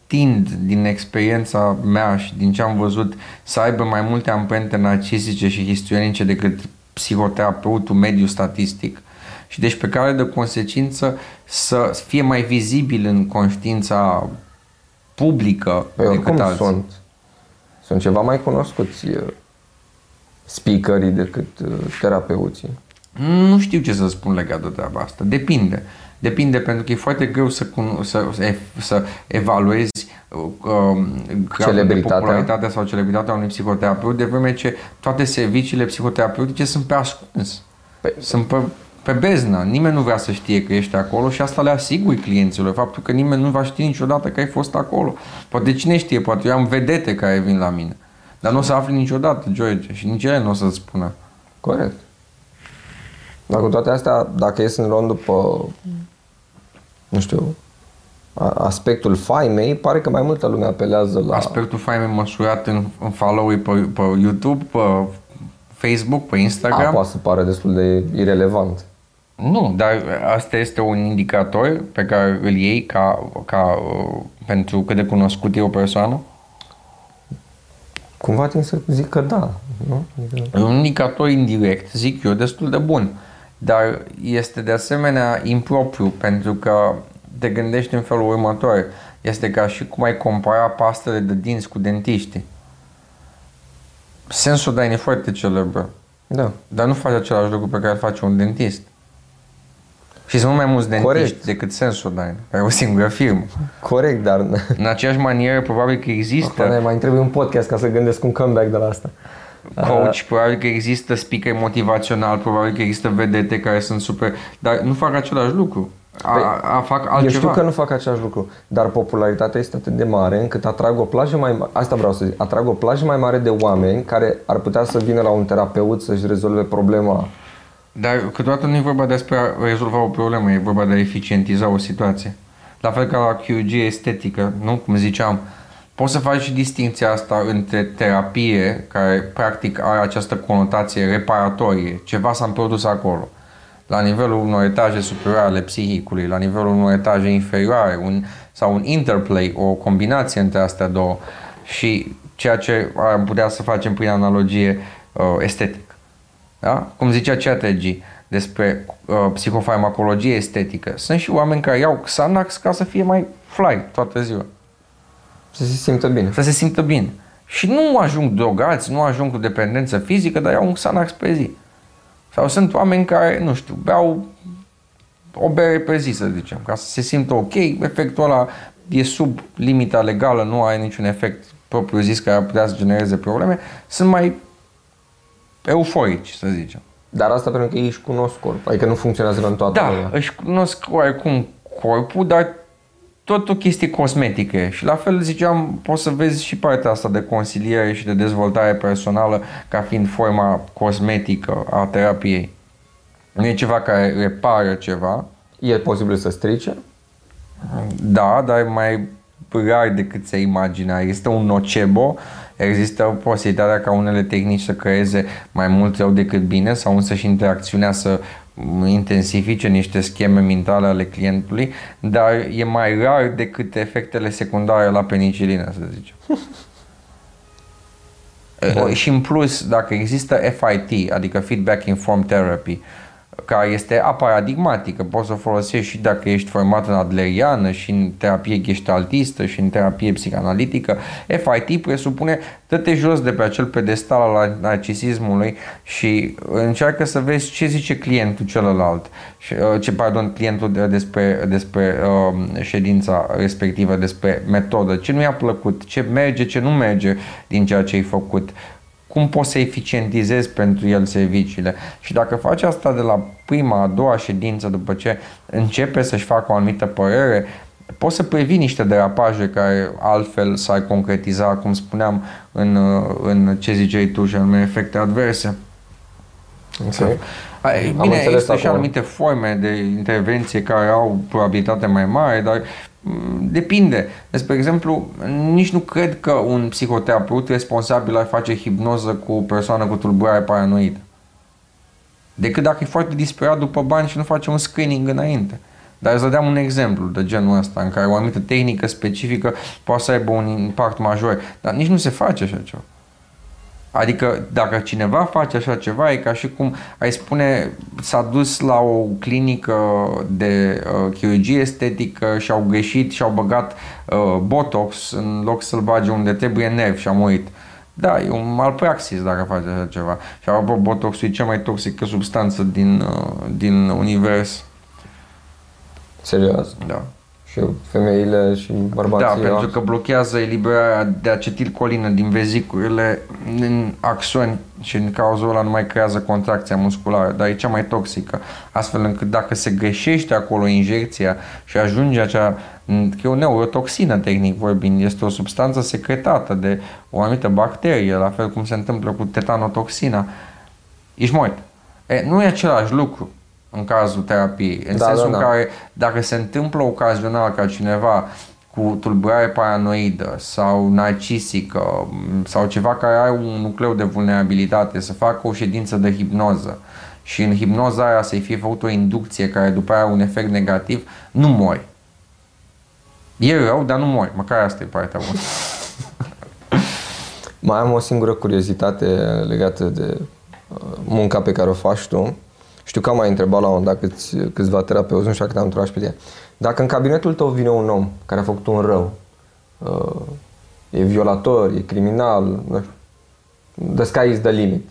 tind din experiența mea și din ce am văzut să aibă mai multe amprente narcisice și histrionice decât psihoterapeutul mediu statistic și deci pe care de consecință să fie mai vizibil în conștiința publică păi decât alții. Sunt, sunt ceva mai cunoscuți uh, speakerii decât uh, terapeuții. Nu știu ce să spun legat de treaba asta. Depinde. Depinde pentru că e foarte greu să, să, să, să evaluezi uh, celebritatea. popularitatea sau celebritatea unui psihoterapeut de vreme ce toate serviciile psihoterapeutice sunt pe ascuns. Păi, sunt pe, pe beznă. Nimeni nu vrea să știe că ești acolo și asta le asiguri clienților. Faptul că nimeni nu va ști niciodată că ai fost acolo. Poate cine știe, poate eu am vedete care vin la mine. Dar nu o să afli niciodată, George, și nici ele nu o să spună. Corect. Dar cu toate astea, dacă e să ne luăm după, nu știu, aspectul faimei, pare că mai multă lume apelează la... Aspectul faimei măsurat în, în follow pe, pe YouTube, pe Facebook, pe Instagram. A, poate să pare destul de irelevant. Nu, dar asta este un indicator pe care îl iei ca, ca uh, pentru cât de cunoscut e o persoană? Cumva tin să zic că da. Nu? Adică... Un indicator indirect, zic eu, destul de bun. Dar este de asemenea impropriu pentru că te gândești în felul următor. Este ca și cum ai compara pastele de dinți cu dentiști. Sensodyne e foarte celebră. Da. Dar nu face același lucru pe care îl face un dentist. Și sunt mai mulți dentiști Corect. decât Sensodyne, care e o singură firmă. Corect, dar... În aceeași manieră, probabil că există... Acum, mai trebuie un podcast ca să gândesc un comeback de la asta. Coach, uh, probabil că există speaker motivațional, probabil că există vedete care sunt super, dar nu fac același lucru. A, păi, a, fac altceva. Eu știu că nu fac același lucru, dar popularitatea este atât de mare încât atrag o plajă mai mare, asta vreau să zic, atrag o plajă mai mare de oameni care ar putea să vină la un terapeut să-și rezolve problema. Dar câteodată nu e vorba despre a rezolva o problemă, e vorba de a eficientiza o situație. La fel ca la QG estetică, nu? Cum ziceam, poți să faci și distinția asta între terapie, care practic are această conotație reparatorie, ceva s-a produs acolo la nivelul unor etaje superioare ale psihicului, la nivelul unor etaje inferioare, un, sau un interplay, o combinație între astea două și ceea ce am putea să facem prin analogie uh, estetic. Da? Cum zicea Chatterjee despre uh, psihofarmacologie estetică, sunt și oameni care iau Xanax ca să fie mai fly toată ziua. Să se simtă bine. Să se simtă bine. Și nu ajung drogați, nu ajung cu dependență fizică, dar iau un Xanax pe zi. Sau sunt oameni care, nu știu, beau o bere pe zi, să zicem, ca să se simtă ok, efectul ăla e sub limita legală, nu are niciun efect propriu zis care ar putea să genereze probleme, sunt mai euforici, să zicem. Dar asta pentru că ei își cunosc corpul, adică nu funcționează în toată Da, lumea. își cunosc oarecum corpul, dar tot o chestie cosmetică și la fel ziceam, poți să vezi și partea asta de consiliere și de dezvoltare personală ca fiind forma cosmetică a terapiei. Nu e ceva care repară ceva. E posibil să strice? Da, dar mai rar decât se imagina. Este un nocebo, există posibilitatea ca unele tehnici să creeze mai mult rău decât bine sau însă și interacțiunea să intensifice niște scheme mentale ale clientului, dar e mai rar decât efectele secundare la penicilină, să zicem. Bun. Și în plus, dacă există FIT, adică Feedback Informed Therapy, care este aparadigmatică, poți să o folosești și dacă ești format în adleriană și în terapie gestaltistă și în terapie psicanalitică. FIT presupune dă-te jos de pe acel pedestal al narcisismului și încearcă să vezi ce zice clientul celălalt, uh, ce, pardon, clientul despre, despre uh, ședința respectivă, despre metodă, ce nu i-a plăcut, ce merge, ce nu merge din ceea ce ai făcut, cum poți să eficientizezi pentru el serviciile. Și dacă faci asta de la prima, a doua ședință, după ce începe să-și facă o anumită părere, poți să previi niște derapaje care altfel s-ar concretiza, cum spuneam, în, în ce ziceai tu, și anume efecte adverse. Okay. Bine, există și anumite forme de intervenție care au probabilitate mai mare, dar Mm, depinde. Despre exemplu, nici nu cred că un psihoterapeut responsabil ar face hipnoză cu o persoană cu tulburare paranoidă. Decât dacă e foarte disperat după bani și nu face un screening înainte. Dar să dăm un exemplu de genul ăsta, în care o anumită tehnică specifică poate să aibă un impact major. Dar nici nu se face așa ceva. Adică dacă cineva face așa ceva, e ca și cum ai spune s-a dus la o clinică de uh, chirurgie estetică și au greșit și au băgat uh, botox în loc să-l bage unde trebuie nerv și a murit. Da, e un malpraxis dacă faci așa ceva. Și apropo, botoxul e cea mai toxică substanță din, uh, din univers. Serios? Da. Și femeile și bărbații Da, au- pentru că blochează eliberarea de acetilcolină din vezicurile în axoni și în cauza ăla nu mai creează contracția musculară, dar e cea mai toxică. Astfel încât dacă se greșește acolo injecția și ajunge acea, că e o neurotoxină tehnic vorbind, este o substanță secretată de o anumită bacterie, la fel cum se întâmplă cu tetanotoxina, ești mort. E, nu e același lucru în cazul terapiei, în Da, sensul da, în da. care dacă se întâmplă ocazional ca cineva cu tulburare paranoidă sau narcisică m, sau ceva care are un nucleu de vulnerabilitate să facă o ședință de hipnoză și în hipnoza aia să-i fie făcut o inducție care după aia are un efect negativ, nu mori. E rău, dar nu mori. Măcar asta e partea bună. <laughs> Mai am o singură curiozitate legată de uh, munca pe care o faci tu. Știu că am mai întrebat la un dat câți, câțiva terapeuți, nu știu dacă te-am întrebat și pe tine. Dacă în cabinetul tău vine un om care a făcut un rău, uh, e violator, e criminal, nu știu, the sky is the limit,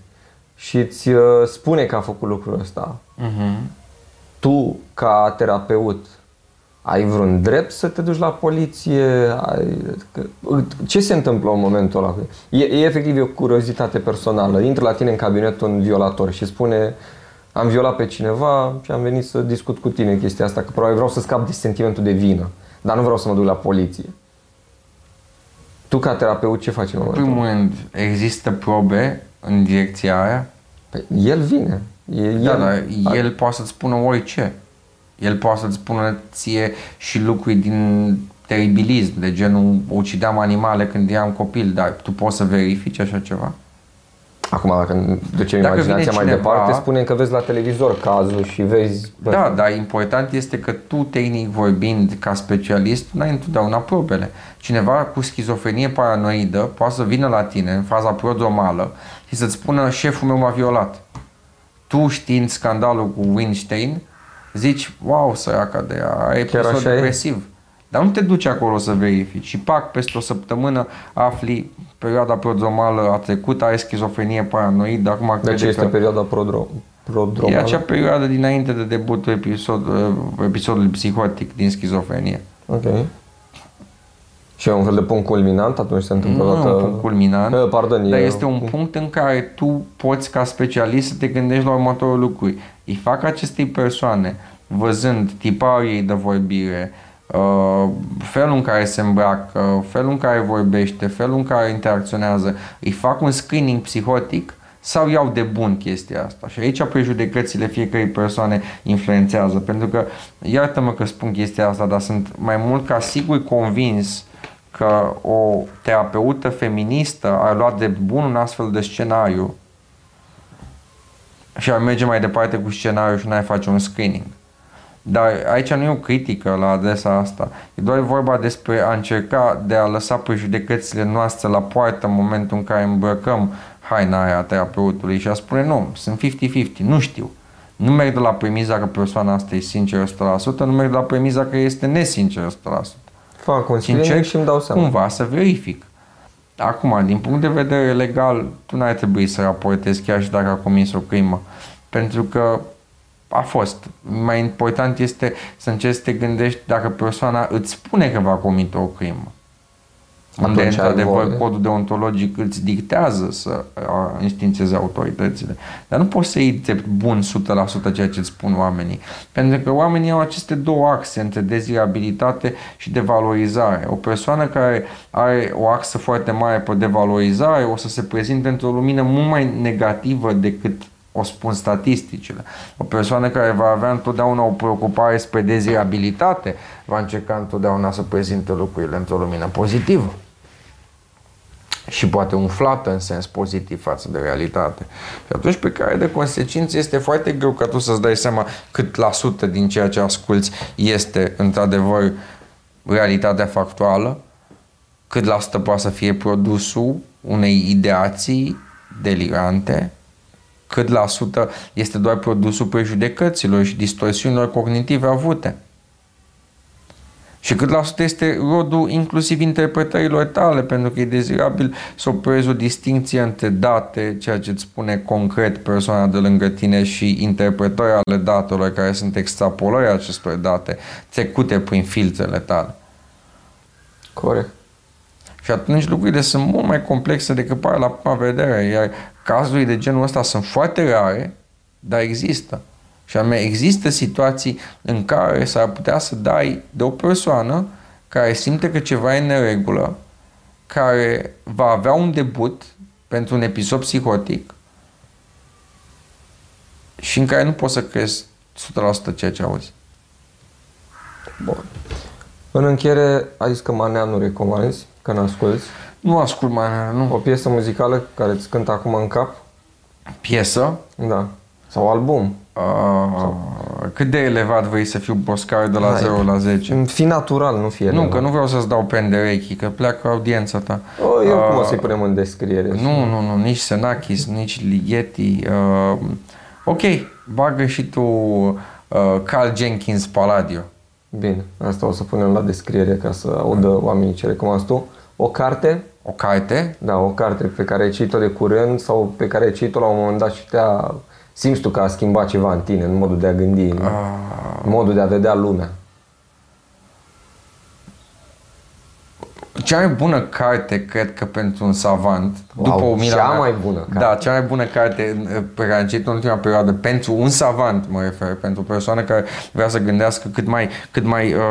și îți uh, spune că a făcut lucrul ăsta, Uh-huh. tu, ca terapeut, ai vreun drept să te duci la poliție? Ai, că- ce se întâmplă în momentul ăla? E, e efectiv e o curiozitate personală. Intră la tine în cabinet un violator și spune am violat pe cineva și am venit să discut cu tine chestia asta, că probabil vreau să scap de sentimentul de vină, dar nu vreau să mă duc la poliție. Tu, ca terapeut, ce faci în În momentul ăla? primul rând, există probe în direcția aia? Păi, el vine. E, Da, el, dar el poate să-ți spună orice. El poate să-ți spună ție și lucruri din teribilism, de genul ucideam animale când eram copil, dar tu poți să verifici așa ceva? Acum, dacă ducem Dacă imaginația vine mai cineva- departe, spunem că vezi la televizor cazul și vezi... bă, Da, dar important este că tu, tehnic vorbind, ca specialist, n-ai întotdeauna probele. Cineva cu schizofrenie paranoidă poate să vină la tine în faza prodromală și să-ți spună șeful meu m-a violat. Tu știind scandalul cu Weinstein, zici, wow, săraca de ea, are Chiar episod așa e? depresiv. Dar nu te duci acolo să verifici și pac, peste o săptămână afli perioada prodromală a trecut, are schizofrenie paranoidă, acum De crede ce este că... perioada prodro- E prodromală? acea perioadă dinainte de debutul episod, uh, episodului psihotic din schizofrenie. Ok. Și e un fel de punct culminant, atunci se întâmplă Nu e toată... un punct culminant, Eh, pardon, dar e este un punct în care tu poți ca specialist să te gândești la următorul lucru. Îi fac acestei persoane, văzând tipul ei de vorbire, uh, felul în care se îmbracă, felul în care vorbește, felul în care interacționează, îi fac un screening psihotic sau iau de bun chestia asta. Și aici prejudecățile fiecărei persoane influențează, pentru că, iartă-mă că spun chestia asta, dar sunt mai mult ca sigur convins că o terapeută feministă ar lua de bun un astfel de scenariu și ar merge mai departe cu scenariul și n-ai face un screening. Dar aici nu e o critică la adresa asta. E doar vorba despre a încerca de a lăsa prejudecățile noastre la poartă în momentul în care îmbrăcăm haina aia a terapeutului și a spune nu, sunt 50-50, nu știu. Nu merg de la premiza că persoana asta e sinceră 100%, nu merg de la premiza că este nesinceră 100%. Fac un screening Sincer, și îmi dau seama. cumva să verific. Acum, din punct de vedere legal, tu n-ai trebui să raportezi chiar și dacă a comis o crimă. Pentru că a fost. Mai important este să încerci să te gândești dacă persoana îți spune că va comite o crimă. Unde, Atunci ai într-adevăr, voie. codul deontologic îți dictează să a, instințeze autoritățile. Dar nu poți să iei drept bun 100% ceea ce îți spun oamenii. Pentru că oamenii au aceste două axe între dezirabilitate și devalorizare. O persoană care are o axă foarte mare pe devalorizare o să se prezinte într-o lumină mult mai negativă decât o spun statisticile. O persoană care va avea întotdeauna o preocupare spre dezirabilitate va încerca întotdeauna să prezinte lucrurile într-o lumină pozitivă și poate umflată în sens pozitiv față de realitate. Și atunci pe care de consecință este foarte greu ca tu să-ți dai seama cât la sută din ceea ce asculți este într-adevăr realitatea factuală, cât la sută poate să fie produsul unei ideații delirante, cât la sută este doar produsul prejudecăților și distorsiunilor cognitive avute. Și cât la sută este rodul inclusiv interpretărilor tale, pentru că e dezirabil să operezi o distinție între date, ceea ce îți spune concret persoana de lângă tine și interpretări ale datelor care sunt extrapolări acestor date trecute prin filtrele tale. Corect. Și atunci lucrurile sunt mult mai complexe decât pare la prima vedere, iar cazurile de genul ăsta sunt foarte rare, dar există. Și anume, există situații în care s-ar putea să dai de o persoană care simte că ceva e în neregulă, care va avea un debut pentru un episod psihotic și în care nu poți să crezi 100% ceea ce auzi. Bun. În încheiere, ai zis că Manea nu recomanzi, că nu asculti. Nu ascult mai, nu. O piesă muzicală care îți cântă acum în cap? Piesă? Da. Sau album? Uh, cât de elevat vrei să fiu boscar de la Hai. 0 la 10? Fi natural, nu fie Nu, elevat. că nu vreau să-ți dau pen de rechi, că pleacă audiența ta. O, eu cum o Uh, să-i punem în descriere? Nu, nu, nu, nici Senakis, nici Ligeti. Uh, ok, bagă și tu uh, Carl Jenkins Palladio. Bine, asta o să punem la descriere ca să audă oamenii ce recomanzi tu. O carte, O carte, da, o carte pe care ai citit-o de curând sau pe care ai citit-o la un moment dat și te-a... Simți tu că a schimbat ceva în tine, în modul de a gândi, în uh, modul de a vedea lumea. Cea mai bună carte, cred că pentru un savant, Wow, după umila cea mea, mai bună carte. Da, cea mai bună carte uh, pe care am citit în ultima perioadă, pentru un savant, mă refer, pentru o persoană care vrea să gândească cât mai, cât mai uh,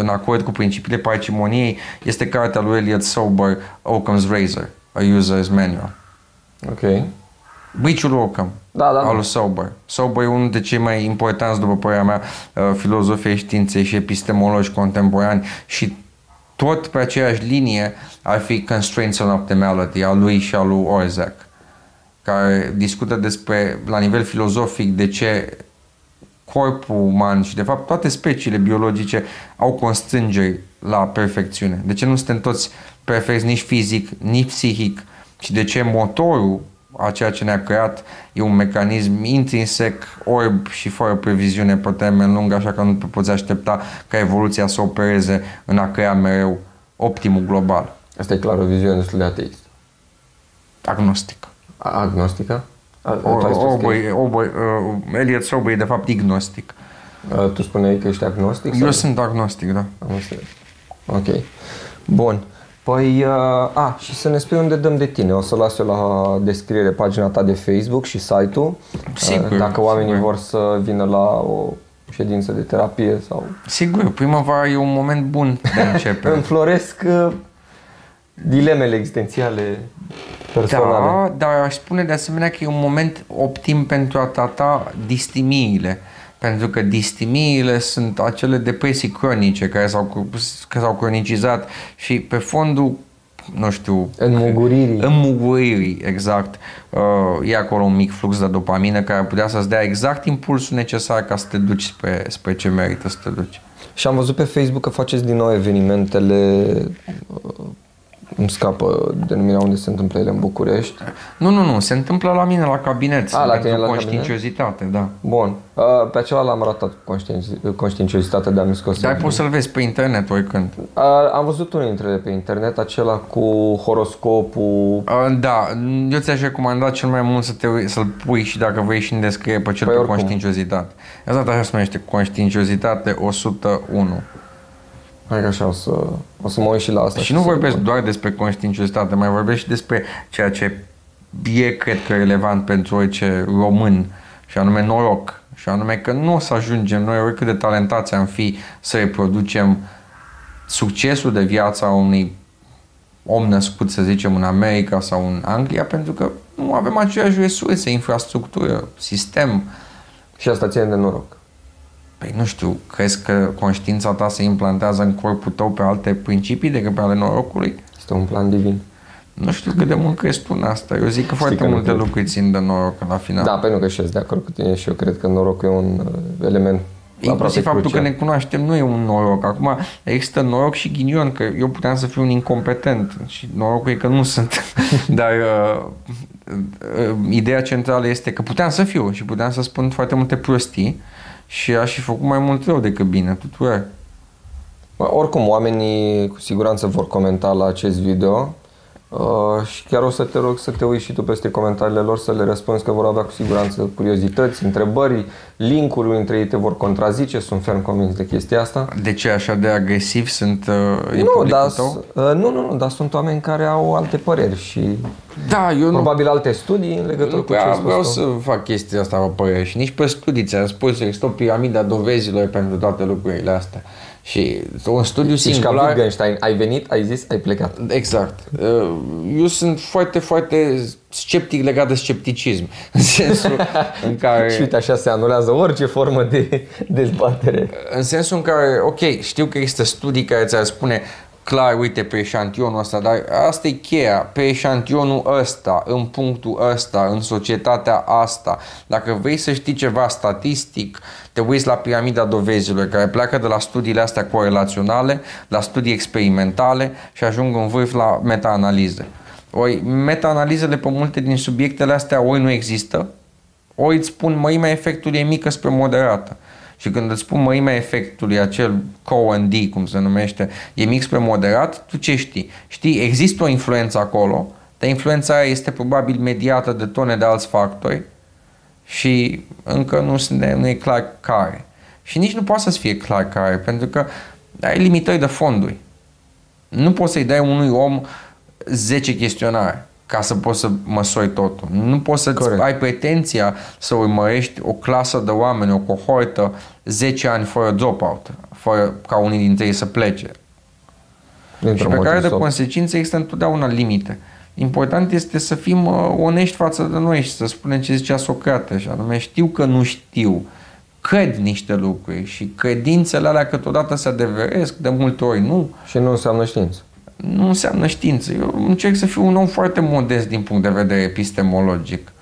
în acord cu principiile parcimoniei, este cartea lui Elliot Sober, Occam's Razor, A User's Manual. Ok. Biciul Occam, Da, da, al da. lui Sober. Sober e unul dintre cei mai importanți, după părerea mea, uh, filozofii științei și epistemologi contemporani și tot pe aceeași linie ar fi Constraints on Optimality, al lui și al lui Orzac, care discută despre, la nivel filozofic, de ce corpul uman și, de fapt, toate speciile biologice au constrângeri la perfecțiune. De ce nu suntem toți perfecți nici fizic, nici psihic și de ce motorul a ceea ce ne-a creat e un mecanism intrinsec, orb și fără previziune pe termen lung, așa că nu te poți aștepta ca evoluția să opereze în a crea mereu optimul global. Asta e clar o viziune destul de ateistă. Agnostic. A- Agnostică? A, tu, O, ai spus că Oboy, Oboy, uh, Elliot Sober e de fapt ignostic. ești- a, tu spuneai că ești agnostic? Eu sau? sunt agnostic, da. Am înțeles. Ok. Bun. Păi, uh, a, și să ne spui unde dăm de tine. O să las eu la descriere pagina ta de Facebook și site-ul. Sigur, Uh, Dacă oamenii sigur. vor să vină la o ședință de terapie sau... Sigur, primăvara e un moment bun de <laughs> începere. Înfloresc uh, dilemele existențiale personale. Da, dar aș spune de asemenea că e un moment optim pentru a trata distimiile. Pentru că distimiile sunt acele depresii cronice care s-au, care s-au cronicizat și pe fondul, nu știu, Înmuguririi. înmuguririi, exact. Uh, e acolo un mic flux de dopamină care ar putea să-ți dea exact impulsul necesar ca să te duci spre, spre ce merită să te duci. Și am văzut pe Facebook că faceți din nou evenimentele, uh, îmi scapă denumirea unde se întâmplă ele în București. Nu, nu, nu, se întâmplă la mine la cabinet, A, la pentru tine la conștiinciozitate, da. Bun. Uh, Pe acela l-am ratat cu conștiinci- conștiinciozitate de a mi scos. Dar poți să-l vezi pe internet oricând. Uh, Am văzut unul dintre ele pe internet, acela cu horoscopul. Uh, Da, eu ți-aș recomanda cel mai mult să te, ui- să-l pui și dacă vrei și în descriere pe cel Păi pe oricum. conștiinciozitate. Exact așa se numește, conștiinciozitate 101. Hai că așa o să, o să mă uit și la asta. Și nu să- vorbesc doar despre conștiinciozitate, mai vorbesc și despre ceea ce e, cred că, relevant pentru orice român, și anume noroc. Și anume că nu o să ajungem noi, oricât de talentați am fi, să reproducem succesul de viață a unui om născut, să zicem, în America sau în Anglia, pentru că nu avem aceleași resurse, infrastructură, sistem. Și asta ține de noroc. Păi nu știu, crezi că conștiința ta se implantează în corpul tău pe alte principii decât pe ale norocului? Este un plan divin. Nu știu cât de mult crezi tu în asta. Eu zic că foarte că nu multe cred. lucruri țin de noroc la final. Da, pentru că și eu sunt de acord cu tine și eu cred că norocul e un uh, element aproape Inclusiv faptul crucial. că ne cunoaștem nu e un noroc. Acum există noroc și ghinion, că eu puteam să fiu un incompetent și norocul e că nu sunt. <laughs> Dar uh, uh, ideea centrală este că puteam să fiu și puteam să spun foarte multe prostii și aș fi făcut mai mult rău decât bine tuturor. Bă, Oricum, oamenii cu siguranță vor comenta la acest video uh, și chiar o să te rog să te uiți și tu peste comentariile lor să le răspunzi că vor avea cu siguranță curiozități, întrebări, linkuri, unii dintre ei te vor contrazice, sunt ferm convins de chestia asta. De ce așa de agresiv sunt uh, e Nu, publicul dar, tău? uh, nu, nu, nu, dar sunt oameni care au alte păreri și Da, eu nu probabil alte studii în legătură Nu cu ce ai prea spus vreau tu. să fac chestia asta pe părere și nici pe studiți ți-am spus, există o piramidă a dovezilor pentru toate lucrurile astea. Și un studiu Ești ca singular... Wittgenstein, ai venit, ai zis, ai plecat. Exact. Uh, Eu sunt foarte, foarte sceptic legat de scepticism. <laughs> În sensul în <laughs> care... Și uite, așa se anulează orice formă de dezbatere. În sensul în care, ok, știu că există studii care ți-ar spune clar, uite, pe eșantionul ăsta, dar asta e cheia, pe eșantionul ăsta, în punctul ăsta, în societatea asta. Dacă vrei să știi ceva statistic, te uiți la piramida dovezilor, care pleacă de la studiile astea corelaționale, la studii experimentale și ajung în vârf la meta-analize. Ori meta-analizele pe multe din subiectele astea ori nu există, ori îți spun mărimea efectului e mică spre moderată. Și când îți spun mărimea efectului, acel Cohen-D, cum se numește, e mic spre moderat, tu ce știi? Știi, există o influență acolo, dar influența aia este probabil mediată de tone de alți factori și încă nu, sunt, nu e clar care. Și nici nu poate să fie clar care, pentru că ai limitări de fonduri. Nu poți să-i dai unui om 10 chestionare ca să poți să măsori totul. Nu poți să Corect. ai pretenția să urmărești o clasă de oameni, o cohortă 10 ani fără dropout, fără ca unii dintre ei să plece. Și Dintr-un pe care motiv de sau- consecință există întotdeauna limite. Important este să fim uh, onești față de noi și să spunem ce zicea Socrate, și anume știu că nu știu, cred niște lucruri și credințele alea câteodată se adeveresc, de multe ori nu, Și nu înseamnă știință. Nu înseamnă știință. Eu încerc să fiu un om foarte modest din punct de vedere epistemologic.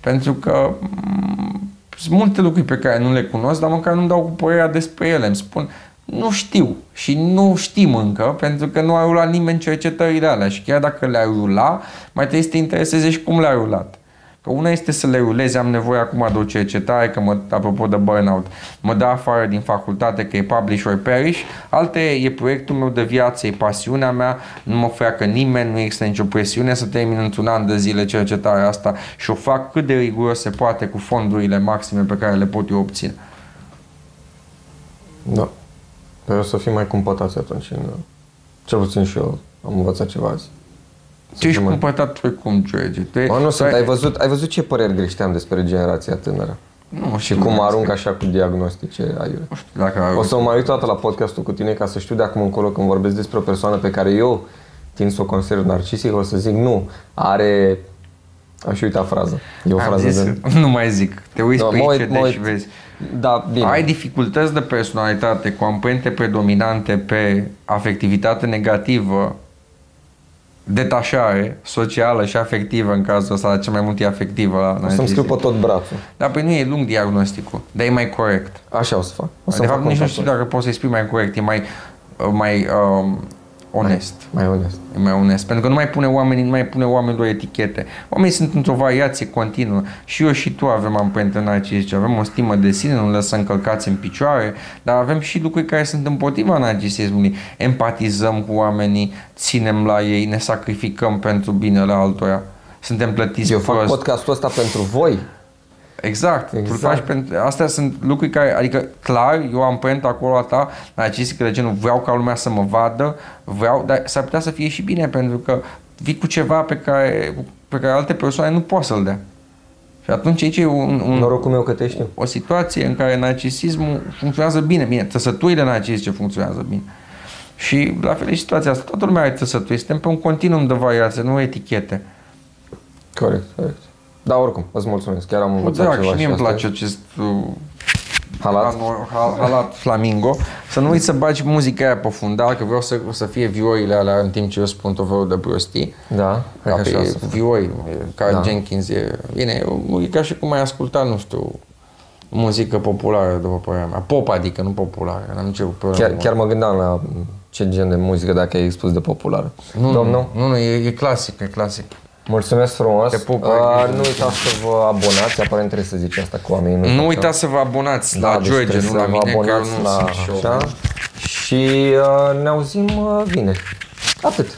Pentru că m, sunt multe lucruri pe care nu le cunosc, dar măcar nu-mi dau cu părerea despre ele. Îmi spun, nu știu și nu știm încă, pentru că nu a rulat nimeni cercetările alea și chiar dacă le-ai rula, mai trebuie să te intereseze și cum le-ai rulat. Că una este să le rulezi, am nevoie acum de o cercetare, că mă, apropo de burnout, mă dă afară din facultate că e publish or perish, alte e proiectul meu de viață, e pasiunea mea, nu mă freacă nimeni, nu există nicio presiune să termin într-un an de zile cercetarea asta și o fac cât de riguros se poate cu fondurile maxime pe care le pot eu obține. Da. Dar o să fim mai cumpătați atunci. În, cel puțin și eu am învățat ceva azi. Ce ești fim mai- cumpătat tu cum, George? Tu Mă, nu tu sunt. Ai văzut, ai văzut ce păreri greșteam despre generația tânără? Nu Și știu, cum nu arunc așa cu diagnostice aiure. știu dacă O să mă mai uit toată la podcastul cu tine ca să știu de acum încolo când vorbesc despre o persoană pe care eu tind să o consider narcisic, o să zic nu, are... Am și uitat fraza. E o Am frază zis, de... <laughs> nu mai zic. Te uiți Da, pe mă uit- ICD mă uit. și vezi. Da, bine. Ai dificultăți de personalitate cu amprente predominante pe afectivitate negativă, detașare socială și afectivă în cazul ăsta, dar cel mai mult e afectivă la O să-mi narcisism. scriu pe tot brațul. Dar pe nu e lung diagnosticul, dar e mai corect. Așa o să fac. O să de fapt, nici nu știu dacă poți să-i spui mai corect, e mai, mai um, onest. Mai onest. E mai onest. Pentru că nu mai pune oamenii, nu mai pune oamenilor etichete. Oamenii sunt într-o variație continuă. Și eu și tu avem amprente narcisice, avem o stimă de sine, nu lăsăm călcați în picioare, dar avem și lucruri care sunt împotriva narcisismului. Empatizăm cu oamenii, ținem la ei, ne sacrificăm pentru binele altora. Suntem plătiți Eu fac prost. podcastul ăsta pentru voi. Exact. exact. Tu Exact. faci pentru... Astea sunt lucruri care, adică clar, eu am prent acolo a ta narcisică de genul vreau ca lumea să mă vadă, vreau, dar s-ar putea să fie și bine pentru că vii cu ceva pe care, pe care alte persoane nu pot să-l dea. Și atunci aici e un, un, Norocul meu că te știu. o situație în care narcisismul funcționează bine. Bine, trăsăturile narcisice funcționează bine. Și la fel e și situația asta. Toată lumea are trăsături. Suntem pe un continuum de variație, nu etichete. Corect, corect. Da, oricum, îți mulțumesc. Chiar am Cu învățat drag, ceva și mie îmi astăzi. place acest uh, Halat. Hal- hal- halat flamingo. Să nu uiți să bagi muzica aia pe fundal, că vreau să, să fie vioile alea în timp ce eu spun tot felul de prostii. Da, hai Ca că așa o pe să fac. vioi, Carl Da. Jenkins e... Bine, e ca și cum ai asculta, nu știu, muzică populară, după părerea mea. Pop, adică, nu populară. N-am nicio problemă. Chiar, chiar mă gândeam la ce gen de muzică dacă ai expus de populară. nu, Domnul, nu, nu, e, e clasic, e clasic. Mulțumesc frumos. Te pup, Uh, ai nu uitați să vă abonați, aparent trebuie să zici asta cu oamenii. Nu fac uitați să vă abonați Da, la deci George, trebuie nu să la vă mine, că eu abonați nu la sunt și eu. așa. și uh, ne auzim uh, vineri. Atât.